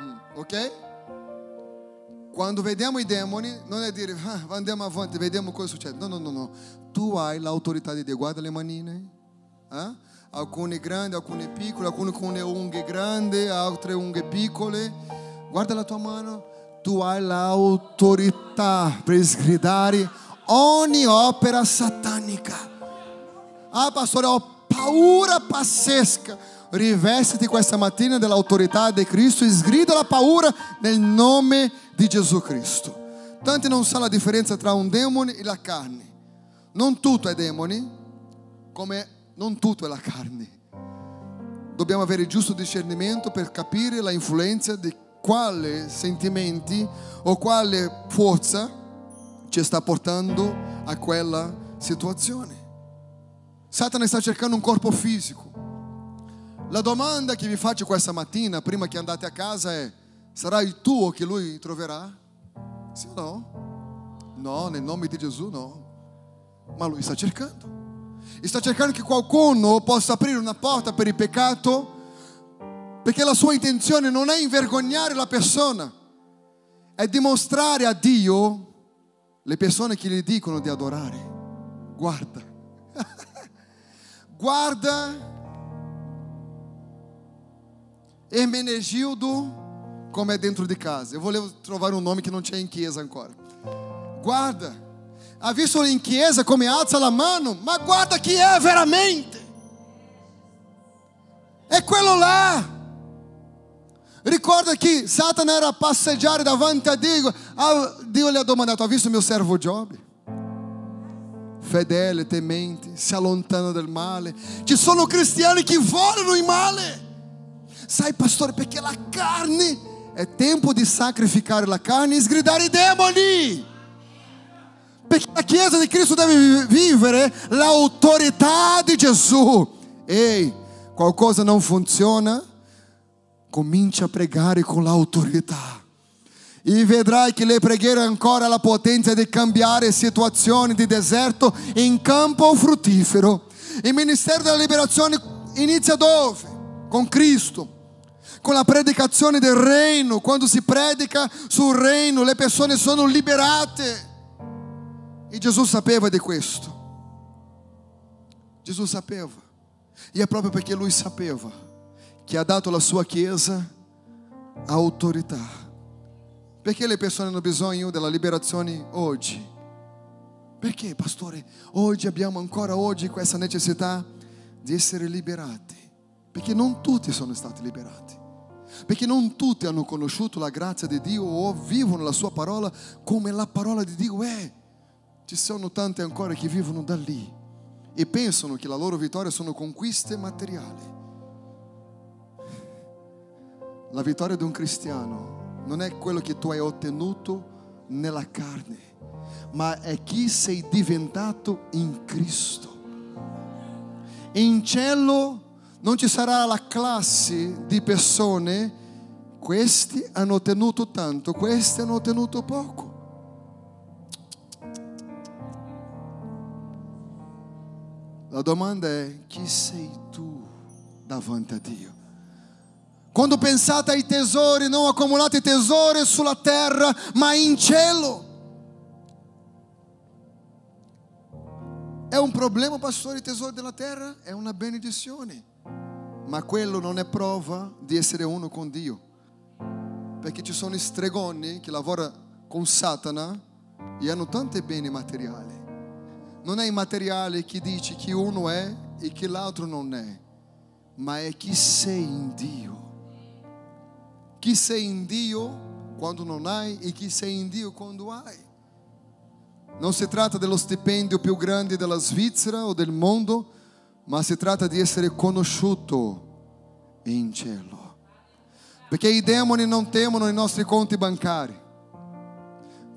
Mm, ok? Quando vediamo i demoni, non è dire ah, andiamo avanti, vediamo cosa succede. No, no, no, no. Tu hai l'autorità di Dio. Guarda le manine. Eh? Alcune grandi, alcune piccole, alcune con le unghie grandi, altre unghie piccole. Guarda la tua mano tu hai l'autorità per sgridare ogni opera satanica. Ah, pastore, ho paura pazzesca. Rivestiti questa mattina dell'autorità di Cristo e sgrida la paura nel nome di Gesù Cristo. Tanti non sanno la differenza tra un demone e la carne. Non tutto è demone, come non tutto è la carne. Dobbiamo avere il giusto discernimento per capire la influenza di quale sentimenti o quale forza ci sta portando a quella situazione. Satana sta cercando un corpo fisico. La domanda che vi faccio questa mattina, prima che andate a casa, è: sarà il tuo che lui troverà? Sì o no? No, nel nome di Gesù no. Ma lui sta cercando. E sta cercando che qualcuno possa aprire una porta per il peccato perché la sua intenzione non è invergognare la persona, è dimostrare a Dio le persone che gli dicono di adorare. Guarda, <laughs> guarda Ermenegildo come è dentro di casa. Eu volevo trovare un nome che non c'è in chiesa. Guarda, ha visto in chiesa come alza la mano, ma guarda chi è veramente. È quello là. Ricorda che Satana era a passeggiare davanti a Dio. Ah, Dio gli ha domandato: Ha visto mio servo Giobbe? Fedele, temente, si allontana dal male. Ci sono cristiani che vogliono il male. Sai, pastore, perché la carne è tempo di sacrificare la carne e sgridare i demoni. Perché la Chiesa di Cristo deve vivere l'autorità di Gesù. Ehi, qualcosa non funziona? cominci a pregare con l'autorità. E vedrai che le preghiere ancora la potenza di cambiare situazioni di deserto in campo fruttifero. Il ministero della liberazione inizia dove? Con Cristo. Con la predicazione del reino, quando si predica sul reino, le persone sono liberate. E Gesù sapeva di questo. Gesù sapeva. E è proprio perché lui sapeva che ha dato alla sua Chiesa autorità. Perché le persone hanno bisogno della liberazione oggi? Perché, pastore, oggi abbiamo ancora oggi questa necessità di essere liberati? Perché non tutti sono stati liberati. Perché non tutti hanno conosciuto la grazia di Dio o vivono la sua parola come la parola di Dio è. Ci sono tanti ancora che vivono da lì e pensano che la loro vittoria sono conquiste materiali. La vittoria di un cristiano non è quello che tu hai ottenuto nella carne, ma è chi sei diventato in Cristo. In cielo non ci sarà la classe di persone, questi hanno ottenuto tanto, questi hanno ottenuto poco. La domanda è chi sei tu davanti a Dio? Quando pensate ai tesori, non accumulate tesori sulla terra, ma in cielo. È un problema, pastore, i tesori della terra? È una benedizione. Ma quello non è prova di essere uno con Dio. Perché ci sono stregoni che lavorano con Satana e hanno tanti beni materiali. Non è il materiale che dice chi uno è e chi l'altro non è, ma è chi sei in Dio. Chi sei in Dio quando non hai e chi sei in Dio quando hai. Non si tratta dello stipendio più grande della Svizzera o del mondo, ma si tratta di essere conosciuto in cielo. Perché i demoni non temono i nostri conti bancari.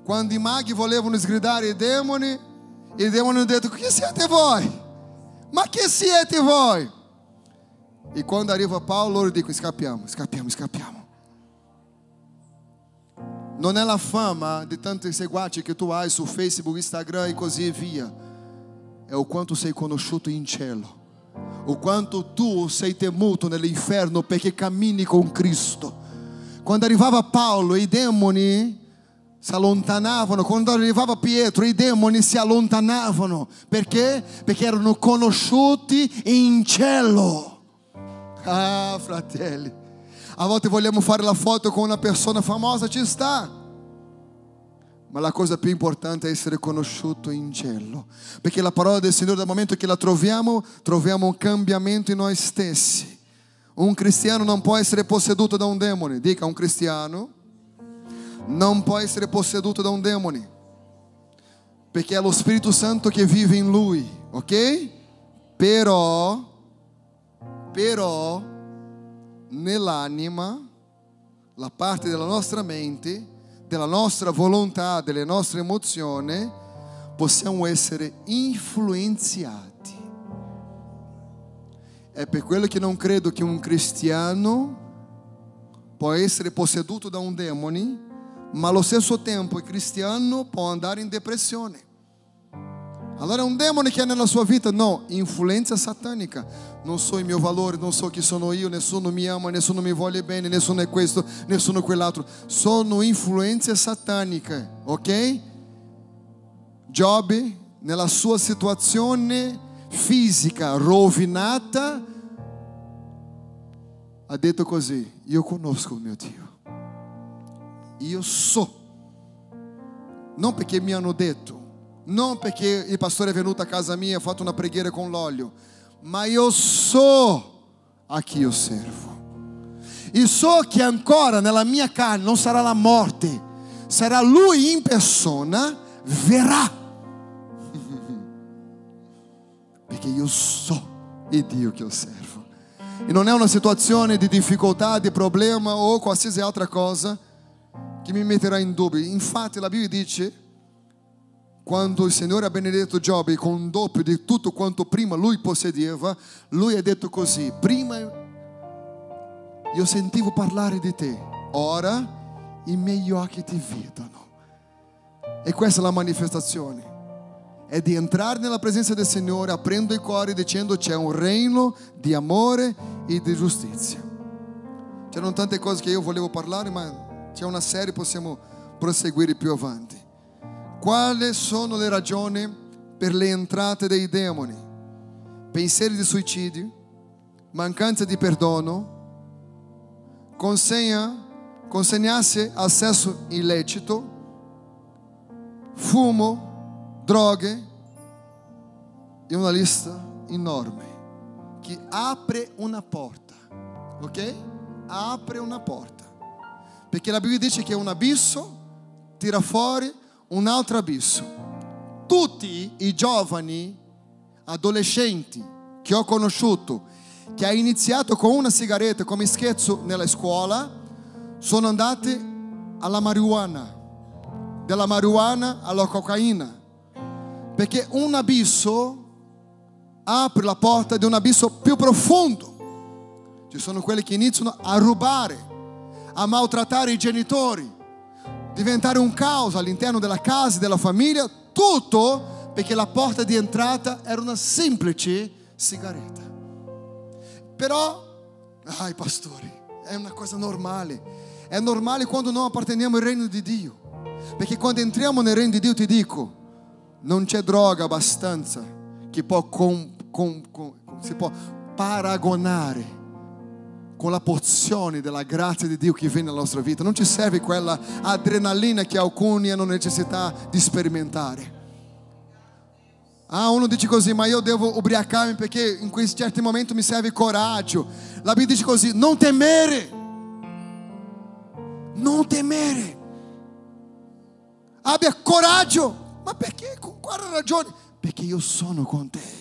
Quando i maghi volevano sgridare i demoni, i demoni hanno detto: Chi siete voi? Ma chi siete voi? E quando arriva Paolo, loro dicono: Scappiamo, scappiamo, scappiamo. Non è la fama di tanti seguaci che tu hai su Facebook, Instagram e così via. È o quanto sei conosciuto in cielo. O quanto tu sei temuto nell'inferno perché cammini con Cristo. Quando arrivava Paolo, i demoni si allontanavano. Quando arrivava Pietro, i demoni si allontanavano. Perché? Perché erano conosciuti in cielo. Ah, fratelli. A volte vogliamo fare la foto con una persona famosa, ci sta. Ma la cosa più importante è essere conosciuto in cielo. Perché la parola del Signore, dal momento che la troviamo, troviamo un cambiamento in noi stessi. Un cristiano non può essere posseduto da un demone. Dica, un cristiano non può essere posseduto da un demone. Perché è lo Spirito Santo che vive in lui, ok? Però, però, nell'anima, la parte della nostra mente, della nostra volontà, delle nostre emozioni, possiamo essere influenzati. È per quello che non credo che un cristiano può essere posseduto da un demone, ma allo stesso tempo il cristiano può andare in depressione. Allora è un demone che ha nella sua vita? No, influenza satanica. Non so il mio valore, non so chi sono io, nessuno mi ama, nessuno mi vuole bene, nessuno è questo, nessuno è quell'altro. Sono influenze sataniche, ok? Giobbe, nella sua situazione fisica rovinata, ha detto così, io conosco il mio Dio. Io so. Non perché mi hanno detto, non perché il pastore è venuto a casa mia e ha fatto una preghiera con l'olio, ma io so a chi io servo. E so che ancora nella mia carne non sarà la morte, sarà lui in persona, verrà. <laughs> Perché io so il Dio che io servo. E non è una situazione di difficoltà, di problema o qualsiasi altra cosa che mi metterà in dubbio. Infatti la Bibbia dice quando il Signore ha benedetto Giobbe con un doppio di tutto quanto prima lui possedeva, lui ha detto così, prima io sentivo parlare di te, ora i miei occhi ti vedono. E questa è la manifestazione, è di entrare nella presenza del Signore aprendo i cuori dicendo c'è un regno di amore e di giustizia. C'erano tante cose che io volevo parlare, ma c'è una serie, possiamo proseguire più avanti. Quali sono le ragioni per le entrate dei demoni? Pensieri di suicidio, mancanza di perdono, consegna, consegnarsi al sesso illecito, fumo, droghe e una lista enorme che apre una porta, ok? Apre una porta. Perché la Bibbia dice che un abisso tira fuori un altro abisso. tutti i giovani adolescenti che ho conosciuto che ha iniziato con una sigaretta come scherzo nella scuola sono andati alla marijuana, dalla marijuana alla cocaina, perché un abisso apre la porta di un abisso più profondo. Ci sono quelli che iniziano a rubare, a maltrattare i genitori, diventare un caos all'interno della casa, della famiglia, tutto perché la porta di entrata era una semplice sigaretta. Però, ai pastori, è una cosa normale. È normale quando non apparteniamo al regno di Dio. Perché quando entriamo nel regno di Dio ti dico, non c'è droga abbastanza che può, con, con, con, si può paragonare con la porzione della grazia di Dio che viene nella nostra vita. Non ci serve quella adrenalina che alcuni hanno necessità di sperimentare. Ah, uno dice così, ma io devo ubriacarmi perché in questi certi momenti mi serve coraggio. La Bibbia dice così, non temere. Non temere. Abbia coraggio. Ma perché? Con quale ragione? Perché io sono con te.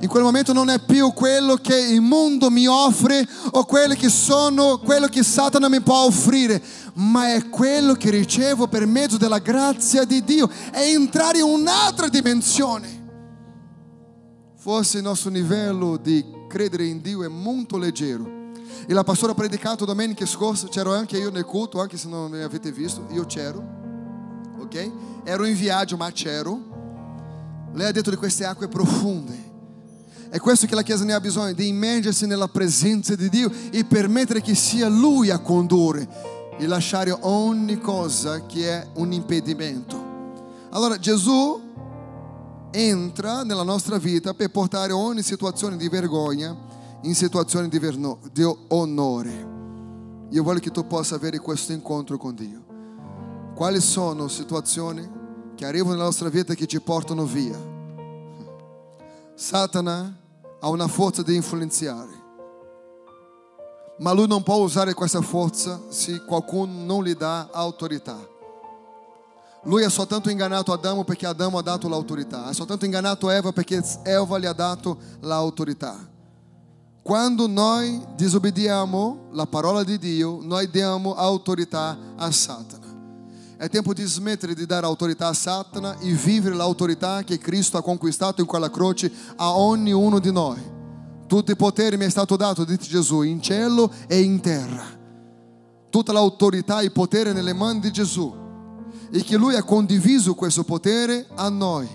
In quel momento non è più quello che il mondo mi offre o quello che sono, quello che Satana mi può offrire, ma è quello che ricevo per mezzo della grazia di Dio. È entrare in un'altra dimensione. Forse il nostro livello di credere in Dio è molto leggero. E la pastora ha predicato domenica scorsa, c'ero anche io nel culto, anche se non mi avete visto, io c'ero, ok? Ero in viaggio, ma c'ero. Lei ha detto di queste acque profonde. È questo che la Chiesa ne ha bisogno, di immergersi nella presenza di Dio e permettere che sia Lui a condurre e lasciare ogni cosa che è un impedimento. Allora Gesù entra nella nostra vita per portare ogni situazione di vergogna in situazioni di, verno, di onore. Io voglio che tu possa avere questo incontro con Dio. Quali sono situazioni che arrivano nella nostra vita che ci portano via? Satana ha una forza di influenzare, ma lui non può usare questa forza se qualcuno non gli dà autorità. Lui ha soltanto ingannato Adamo perché Adamo ha dato l'autorità, ha soltanto ingannato Eva perché Eva gli ha dato l'autorità. Quando noi disobbediamo la parola di Dio, noi diamo autorità a Satana. È tempo di smettere di dare autorità a Satana e vivere l'autorità che Cristo ha conquistato in quella croce a ognuno di noi. Tutto il potere mi è stato dato, dice Gesù, in cielo e in terra. Tutta l'autorità e il potere nelle mani di Gesù. E che Lui ha condiviso questo potere a noi.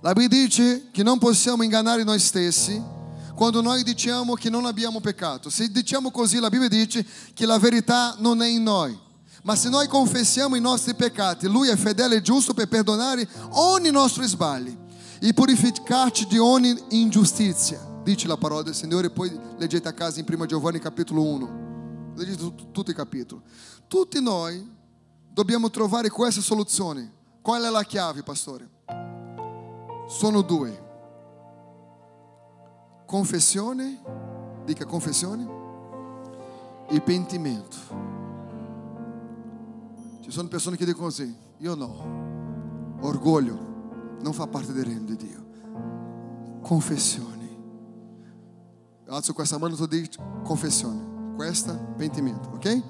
La Bibbia dice che non possiamo ingannare noi stessi quando noi diciamo che non abbiamo peccato. Se diciamo così, la Bibbia dice che la verità non è in noi. Ma se noi confessiamo i nostri peccati, Lui è fedele e giusto per perdonare ogni nostro sbaglio e purificarci di ogni ingiustizia. Dice la parola del Signore, poi leggete a casa in 1 Giovanni capitolo 1. Leggete tutto il capitolo. Tutti noi dobbiamo trovare questa soluzione. Qual è la chiave, pastore? Sono due. Confessione, dica confessione, e pentimento. Ci sono persone che dicono così, io no. Orgoglio non fa parte del regno di Dio. Confessione. Alzo questa mano e tu dici confessione. Questa pentimento, ok?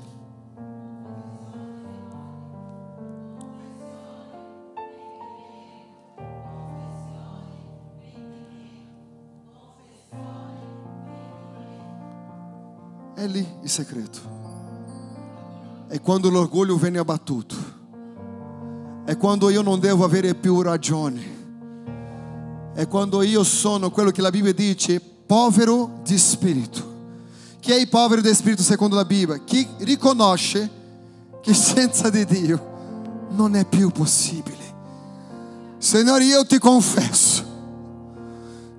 È lì il segreto. È quando l'orgoglio viene abbattuto. È quando io non devo avere più ragione. È quando io sono quello che la Bibbia dice povero di spirito. Chi è il povero di spirito secondo la Bibbia? Chi riconosce che senza di Dio non è più possibile. Signore, io ti confesso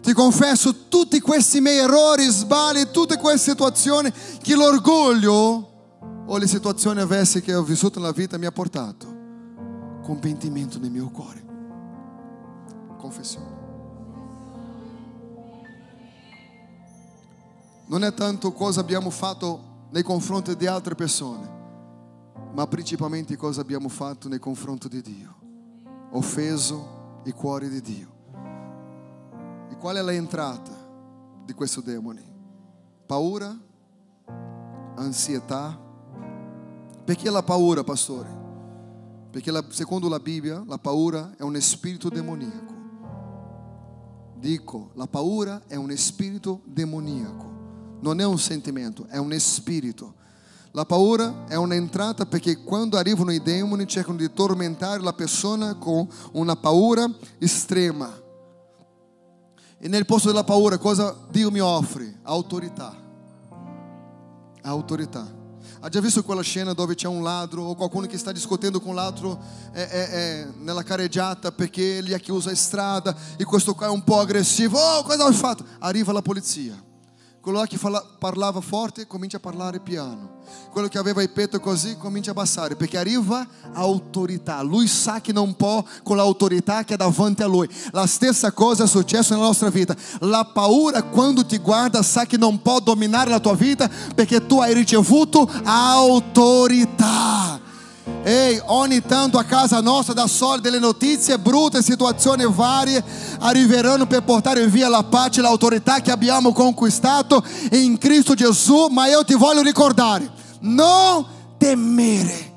ti confesso tutti questi miei errori, sbagli, tutte queste situazioni che l'orgoglio o le situazioni avverse che ho vissuto nella vita mi ha portato con pentimento nel mio cuore. Confessione. Non è tanto cosa abbiamo fatto nei confronti di altre persone, ma principalmente cosa abbiamo fatto nei confronti di Dio. offeso il cuore di Dio. E qual è l'entrata di questo demone? Paura, ansietà. Perché la paura, pastore? Perché la, secondo la Bibbia la paura è un spirito demoniaco. Dico, la paura è un spirito demoniaco. Non è un sentimento, è un spirito. La paura è un'entrata perché quando arrivano i demoni cercano di tormentare la persona con una paura estrema. E nel posto della paura cosa Dio mi offre? Autorità. Autorità. Già visto quella scena dove c'è un ladro o qualcuno che sta discutendo con l'altro é, é, é, nella carreggiata perché gli accusa a strada e questo qua è un po' aggressivo. Oh, cosa hai fatto? Arriva la polizia. Quello che parlava forte comincia a parlare piano. Quello che aveva il petto così comincia a abbassare perché arriva autorità. Lui sa che non può con l'autorità che è davanti a lui. La stessa cosa è successo nella nostra vita. La paura quando ti guarda sa che non può dominare la tua vita perché tu hai ricevuto autorità. Ehi, ogni tanto a casa nostra dà solo delle notizie brutte, situazioni varie arriveranno per portare via la pace e l'autorità che abbiamo conquistato in Cristo Gesù, ma io ti voglio ricordare, non temere.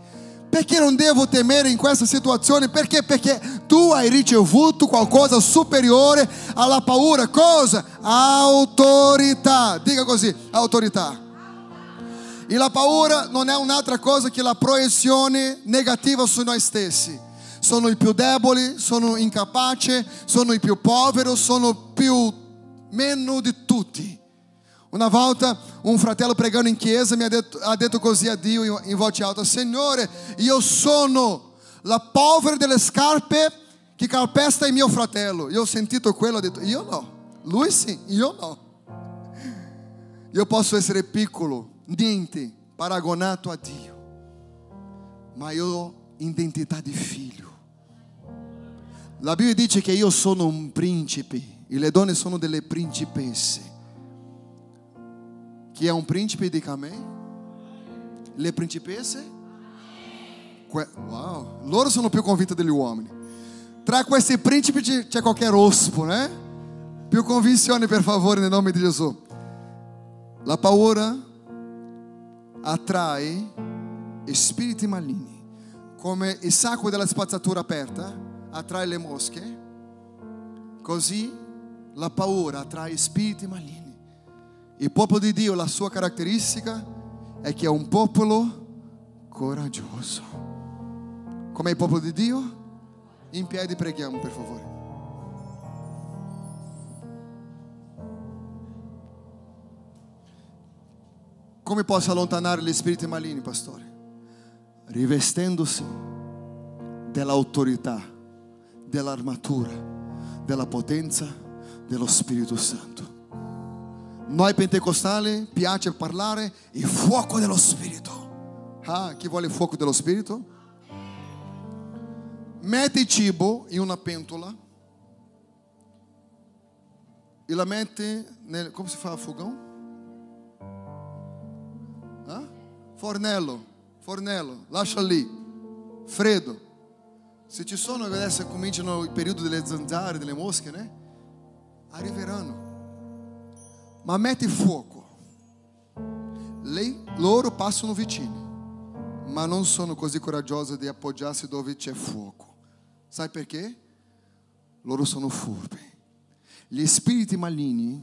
Perché non devo temere in questa situazione? Perché? Perché tu hai ricevuto qualcosa superiore alla paura. Cosa? Autorità. Dica così, autorità. E la paura non è un'altra cosa che la proiezione negativa su noi stessi. Sono i più deboli, sono incapace, sono i più poveri, sono più meno di tutti. Una volta un fratello pregando in chiesa mi ha detto, ha detto così a Dio in voce alta: Signore, io sono la povera delle scarpe che calpesta il mio fratello. Io ho sentito quello, ho detto: Io no, lui sì, io no. Io posso essere piccolo, niente paragonato a Dio, ma io ho identità di figlio. La Bibbia dice che io sono un principe e le donne sono delle principesse. Chi è un principe dica a me? Le principesse? Wow, loro sono più convinte degli uomini. Tra questi principi c'è qualche rospo, né? Più convinzione per favore nel nome di Gesù. La paura attrae spiriti maligni, come il sacco della spazzatura aperta attrae le mosche, così la paura attrae spiriti maligni. Il popolo di Dio, la sua caratteristica è che è un popolo coraggioso. Come il popolo di Dio? In piedi preghiamo per favore. Come posso allontanare gli spiriti maligni, pastore? Rivestendosi dell'autorità, dell'armatura, della potenza dello Spirito Santo. Noi pentecostali piace parlare il fuoco dello Spirito. Ah, chi vuole il fuoco dello Spirito? Mette cibo in una pentola e la mette nel... come si fa a fogão? Fornello, fornello, lascia lì, freddo. Se ci sono adesso cominciano il periodo delle zanzare, delle mosche, né? Arriveranno. Ma metti fuoco. Lei, loro passano vicini, ma non sono così coraggiose di appoggiarsi dove c'è fuoco. Sai perché? Loro sono furbi. Gli spiriti maligni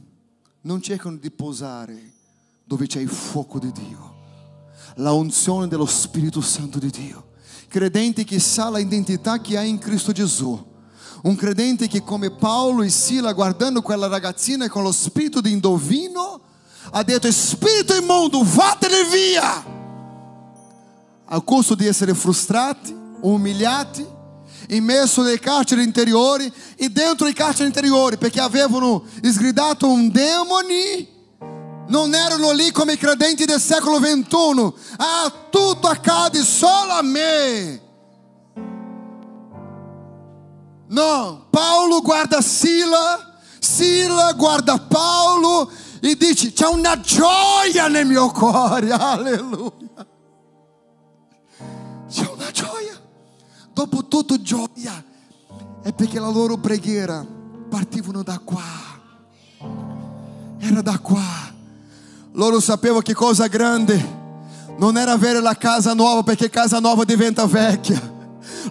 non cercano di posare dove c'è il fuoco di Dio, la unzione dello Spirito Santo di Dio. Credente che sa l'identità che ha in Cristo Gesù. Un credente che come Paolo e Sila guardando quella ragazzina con lo spirito di indovino ha detto spirito immondo vattene via al costo di essere frustrati, umiliati, immesso nei carceri interiori e dentro i carceri interiori perché avevano sgridato un demone non erano lì come i credenti del secolo XXI. Ah, tutto accade solo a me. No, Paolo guarda Sila, Sila guarda Paolo e dice: C'è una gioia nel mio cuore, <laughs> alleluia. C'è una gioia. Dopo tutto, gioia. è perché la loro preghiera partivano da qua. Era da qua. Loro sapevano che cosa grande non era avere la casa nuova perché casa nuova diventa vecchia.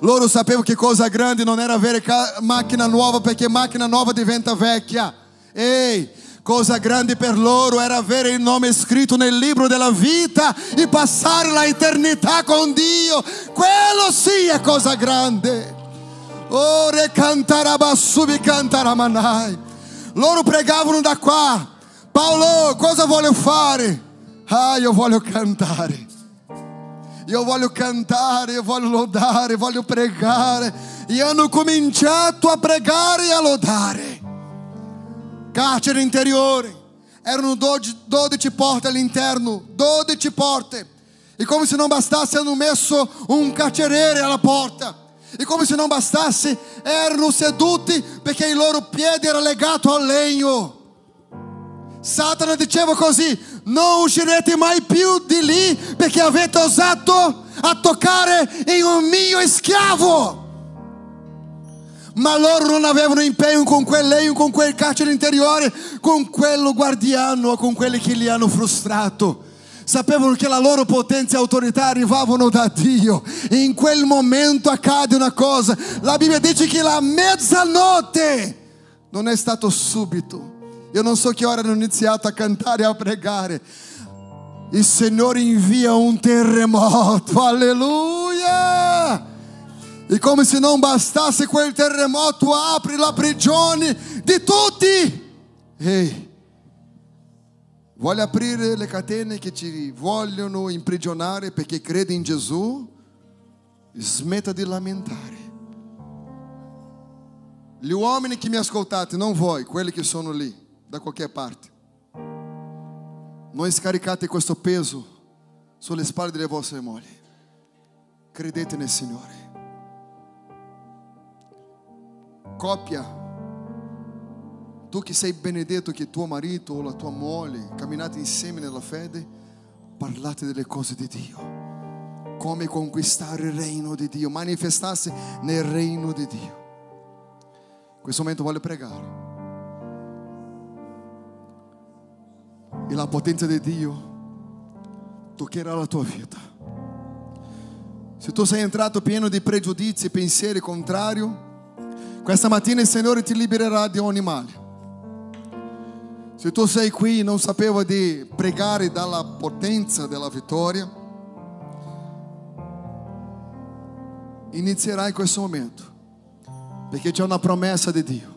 Loro sapevano che cosa grande non era avere macchina nuova perché macchina nuova diventa vecchia. Ehi, cosa grande per loro era avere il nome scritto nel libro della vita e passare la eternità con Dio. Quello sì è cosa grande. Ore cantarabassubi cantaramanai. Loro pregavano da qua. Paolo, cosa voglio fare? Ah, io voglio cantare. Io voglio cantare, io voglio lodare, voglio pregare. E hanno cominciato a pregare e a lodare. Carcere interiore. Erano 12 porte all'interno, 12 porte. E come se non bastasse hanno messo un carceriere alla porta. E come se non bastasse erano seduti perché il loro piede era legato al legno. Satana diceva così, non uscirete mai più di lì perché avete osato a toccare in un mio schiavo. Ma loro non avevano impegno con quel legno, con quel carcere interiore, con quello guardiano, con quelli che li hanno frustrato. Sapevano che la loro potenza e autorità arrivavano da Dio. In quel momento accade una cosa. La Bibbia dice che la mezzanotte non è stato subito Eu não so che ora hanno iniziato a cantare e a pregare. Il Signore invia un terremoto, alleluia! E come se non bastasse quel terremoto, apre la prigione di tutti. Ehi, vuole aprire le catene che ci vogliono imprigionare perché crede in Gesù? Smetta di lamentare. Gli uomini che mi ascoltate, non voi, quelli che sono lì da qualquer parte. Non scaricate questo peso sulle spalle delle vostre mogli. Credete nel Signore. Coppia, tu che sei benedetto che tuo marito o la tua moglie camminate insieme nella fede, parlate delle cose di Dio. Come conquistare il regno di Dio, manifestarsi nel regno di Dio. In questo momento voglio pregare. E la potenza di Dio toccherà la tua vita. Se tu sei entrato pieno di pregiudizi e pensieri contrari, questa mattina il Signore ti libererà di ogni male. Se tu sei qui e non sapevo di pregare dalla potenza della vittoria, inizierai in questo momento, perché c'è una promessa di Dio,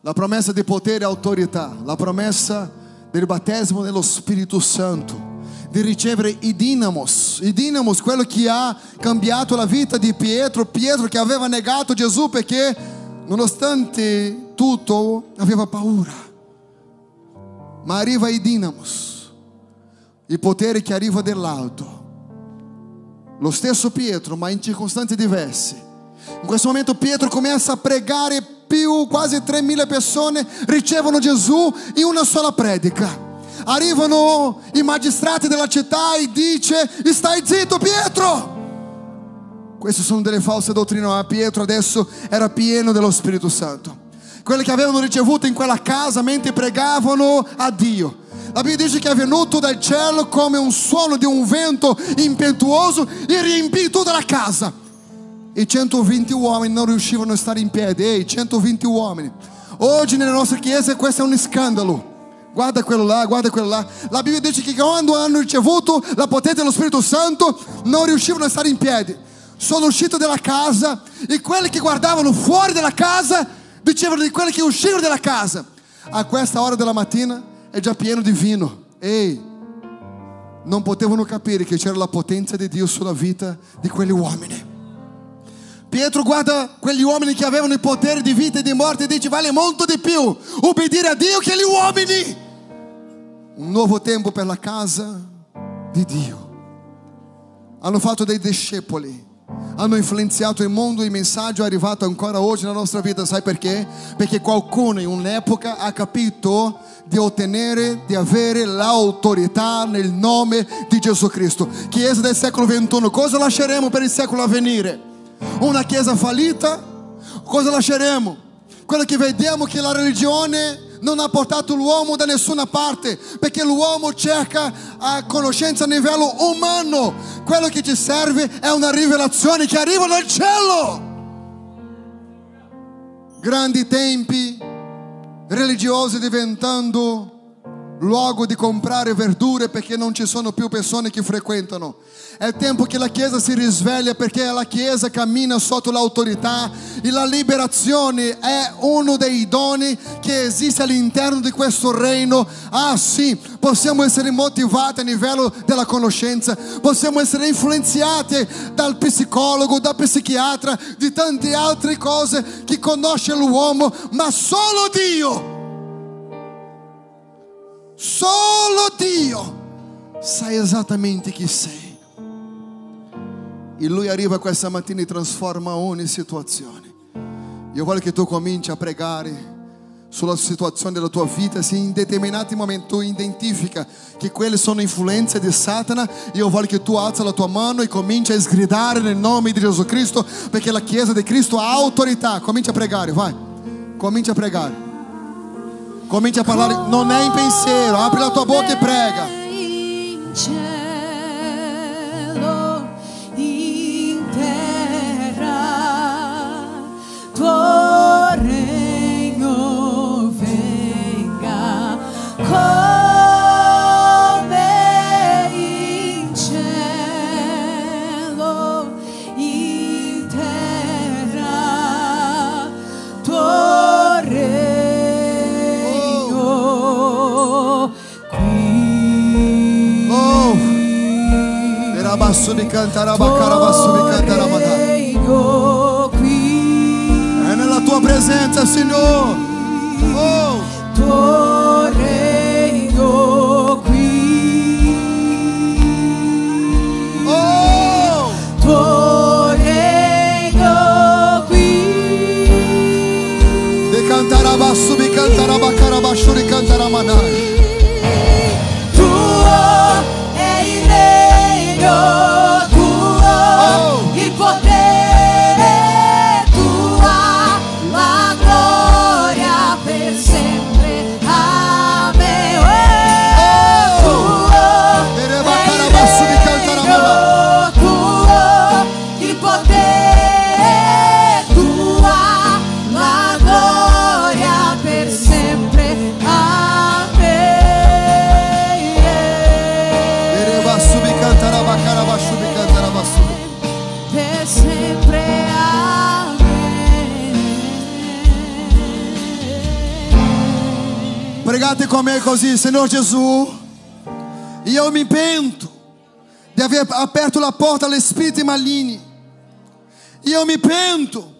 la promessa di potere e autorità, la promessa di del battesimo nello Spirito Santo, di ricevere i dinamos, i dinamos, quello che ha cambiato la vita di Pietro, Pietro che aveva negato Gesù perché nonostante tutto aveva paura. Ma arriva i dinamos, il potere che arriva dall'alto. Lo stesso Pietro, ma in circostanze diverse. In questo momento Pietro comincia a pregare più, quasi 3.000 persone ricevono Gesù in una sola predica. Arrivano i magistrati della città e dice, stai zitto Pietro! Queste sono delle false dottrine, ma Pietro adesso era pieno dello Spirito Santo. Quelle che avevano ricevuto in quella casa mentre pregavano a Dio. La Bibbia dice che è venuto dal cielo come un suono di un vento impetuoso e riempì tutta la casa e 120 uomini non riuscivano a stare in piedi. Ehi, 120 uomini. Oggi nella nostra chiesa questo è un scandalo. Guarda quello là, guarda quello là. La Bibbia dice che quando hanno ricevuto la potenza dello Spirito Santo non riuscivano a stare in piedi. Sono usciti dalla casa e quelli che guardavano fuori dalla casa dicevano di quelli che uscivano dalla casa. A questa ora della mattina è già pieno di vino. Ehi, non potevano capire che c'era la potenza di Dio sulla vita di quegli uomini. Pietro guarda quegli uomini che avevano il potere di vita e di morte e dice vale molto di più obbedire a Dio che agli uomini. Un nuovo tempo per la casa di Dio. Hanno fatto dei discepoli, hanno influenzato il mondo, il messaggio è arrivato ancora oggi nella nostra vita, sai perché? Perché qualcuno in un'epoca ha capito di ottenere, di avere l'autorità nel nome di Gesù Cristo. Chiesa del secolo XXI, cosa lasceremo per il secolo a venire? Una chiesa fallita, Cosa lasceremo? Quello che vediamo che la religione non ha portato l'uomo da nessuna parte, perché l'uomo cerca a conoscenza a livello umano. Quello che ti serve è una rivelazione che arriva dal cielo. Grandi tempi religiosi diventando luogo di comprare verdure perché non ci sono più persone che frequentano. È tempo che la Chiesa si risveglia perché la Chiesa cammina sotto l'autorità e la liberazione è uno dei doni che esiste all'interno di questo regno. Ah sì, possiamo essere motivati a livello della conoscenza, possiamo essere influenzati dal psicologo, dal psichiatra, di tante altre cose che conosce l'uomo, ma solo Dio Solo Dio sa esattamente chi sei. E Lui arriva questa mattina e trasforma ogni situazione. Io voglio che tu cominci a pregare sulla situazione della tua vita, se in determinati momenti tu identifica che quelle sono influenze di Satana, io voglio che tu alza la tua mano e cominci a sgridare nel nome di Gesù Cristo, perché la Chiesa di Cristo ha autorità. Comincia a pregare, vai. Comincia a pregare. Comincia a parlare, non è in pensiero, apri la tua bocca e prega. Era basso di cantare, baccara basso di cantare, baccara. regno qui. È nella tua presenza, Signore. Oh, tuo regno qui, oh, tuo regno qui, di cantare basso, di così, Signor Gesù, io mi pento di aver aperto la porta agli spiriti maligni. Io mi pento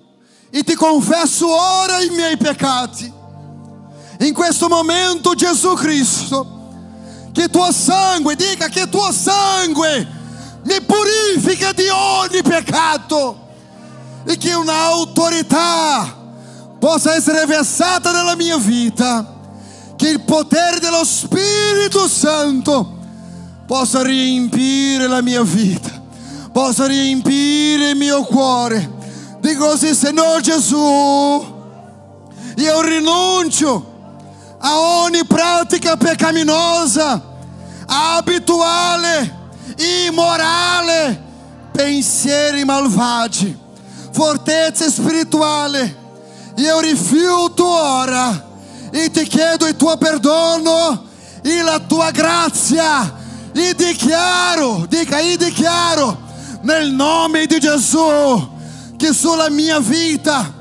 e ti confesso ora i miei peccati. In questo momento, Gesù Cristo, che tuo sangue, dica che tuo sangue mi purifica di ogni peccato e che un'autorità possa essere versata nella mia vita, che il potere dello Spirito Santo possa riempire la mia vita, possa riempire il mio cuore. Dico così, Signore Gesù, io rinuncio a ogni pratica peccaminosa, abituale, immorale, pensieri malvagi, fortezza spirituale. Io rifiuto ora e ti chiedo il tuo perdono e la tua grazia. E dichiaro, dica, e dichiaro nel nome di Gesù che sulla mia vita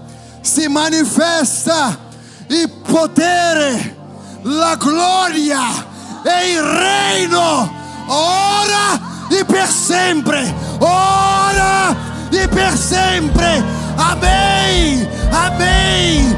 si manifesta il potere, la gloria e il reino ora e per sempre, ora e per sempre. Amém, amém,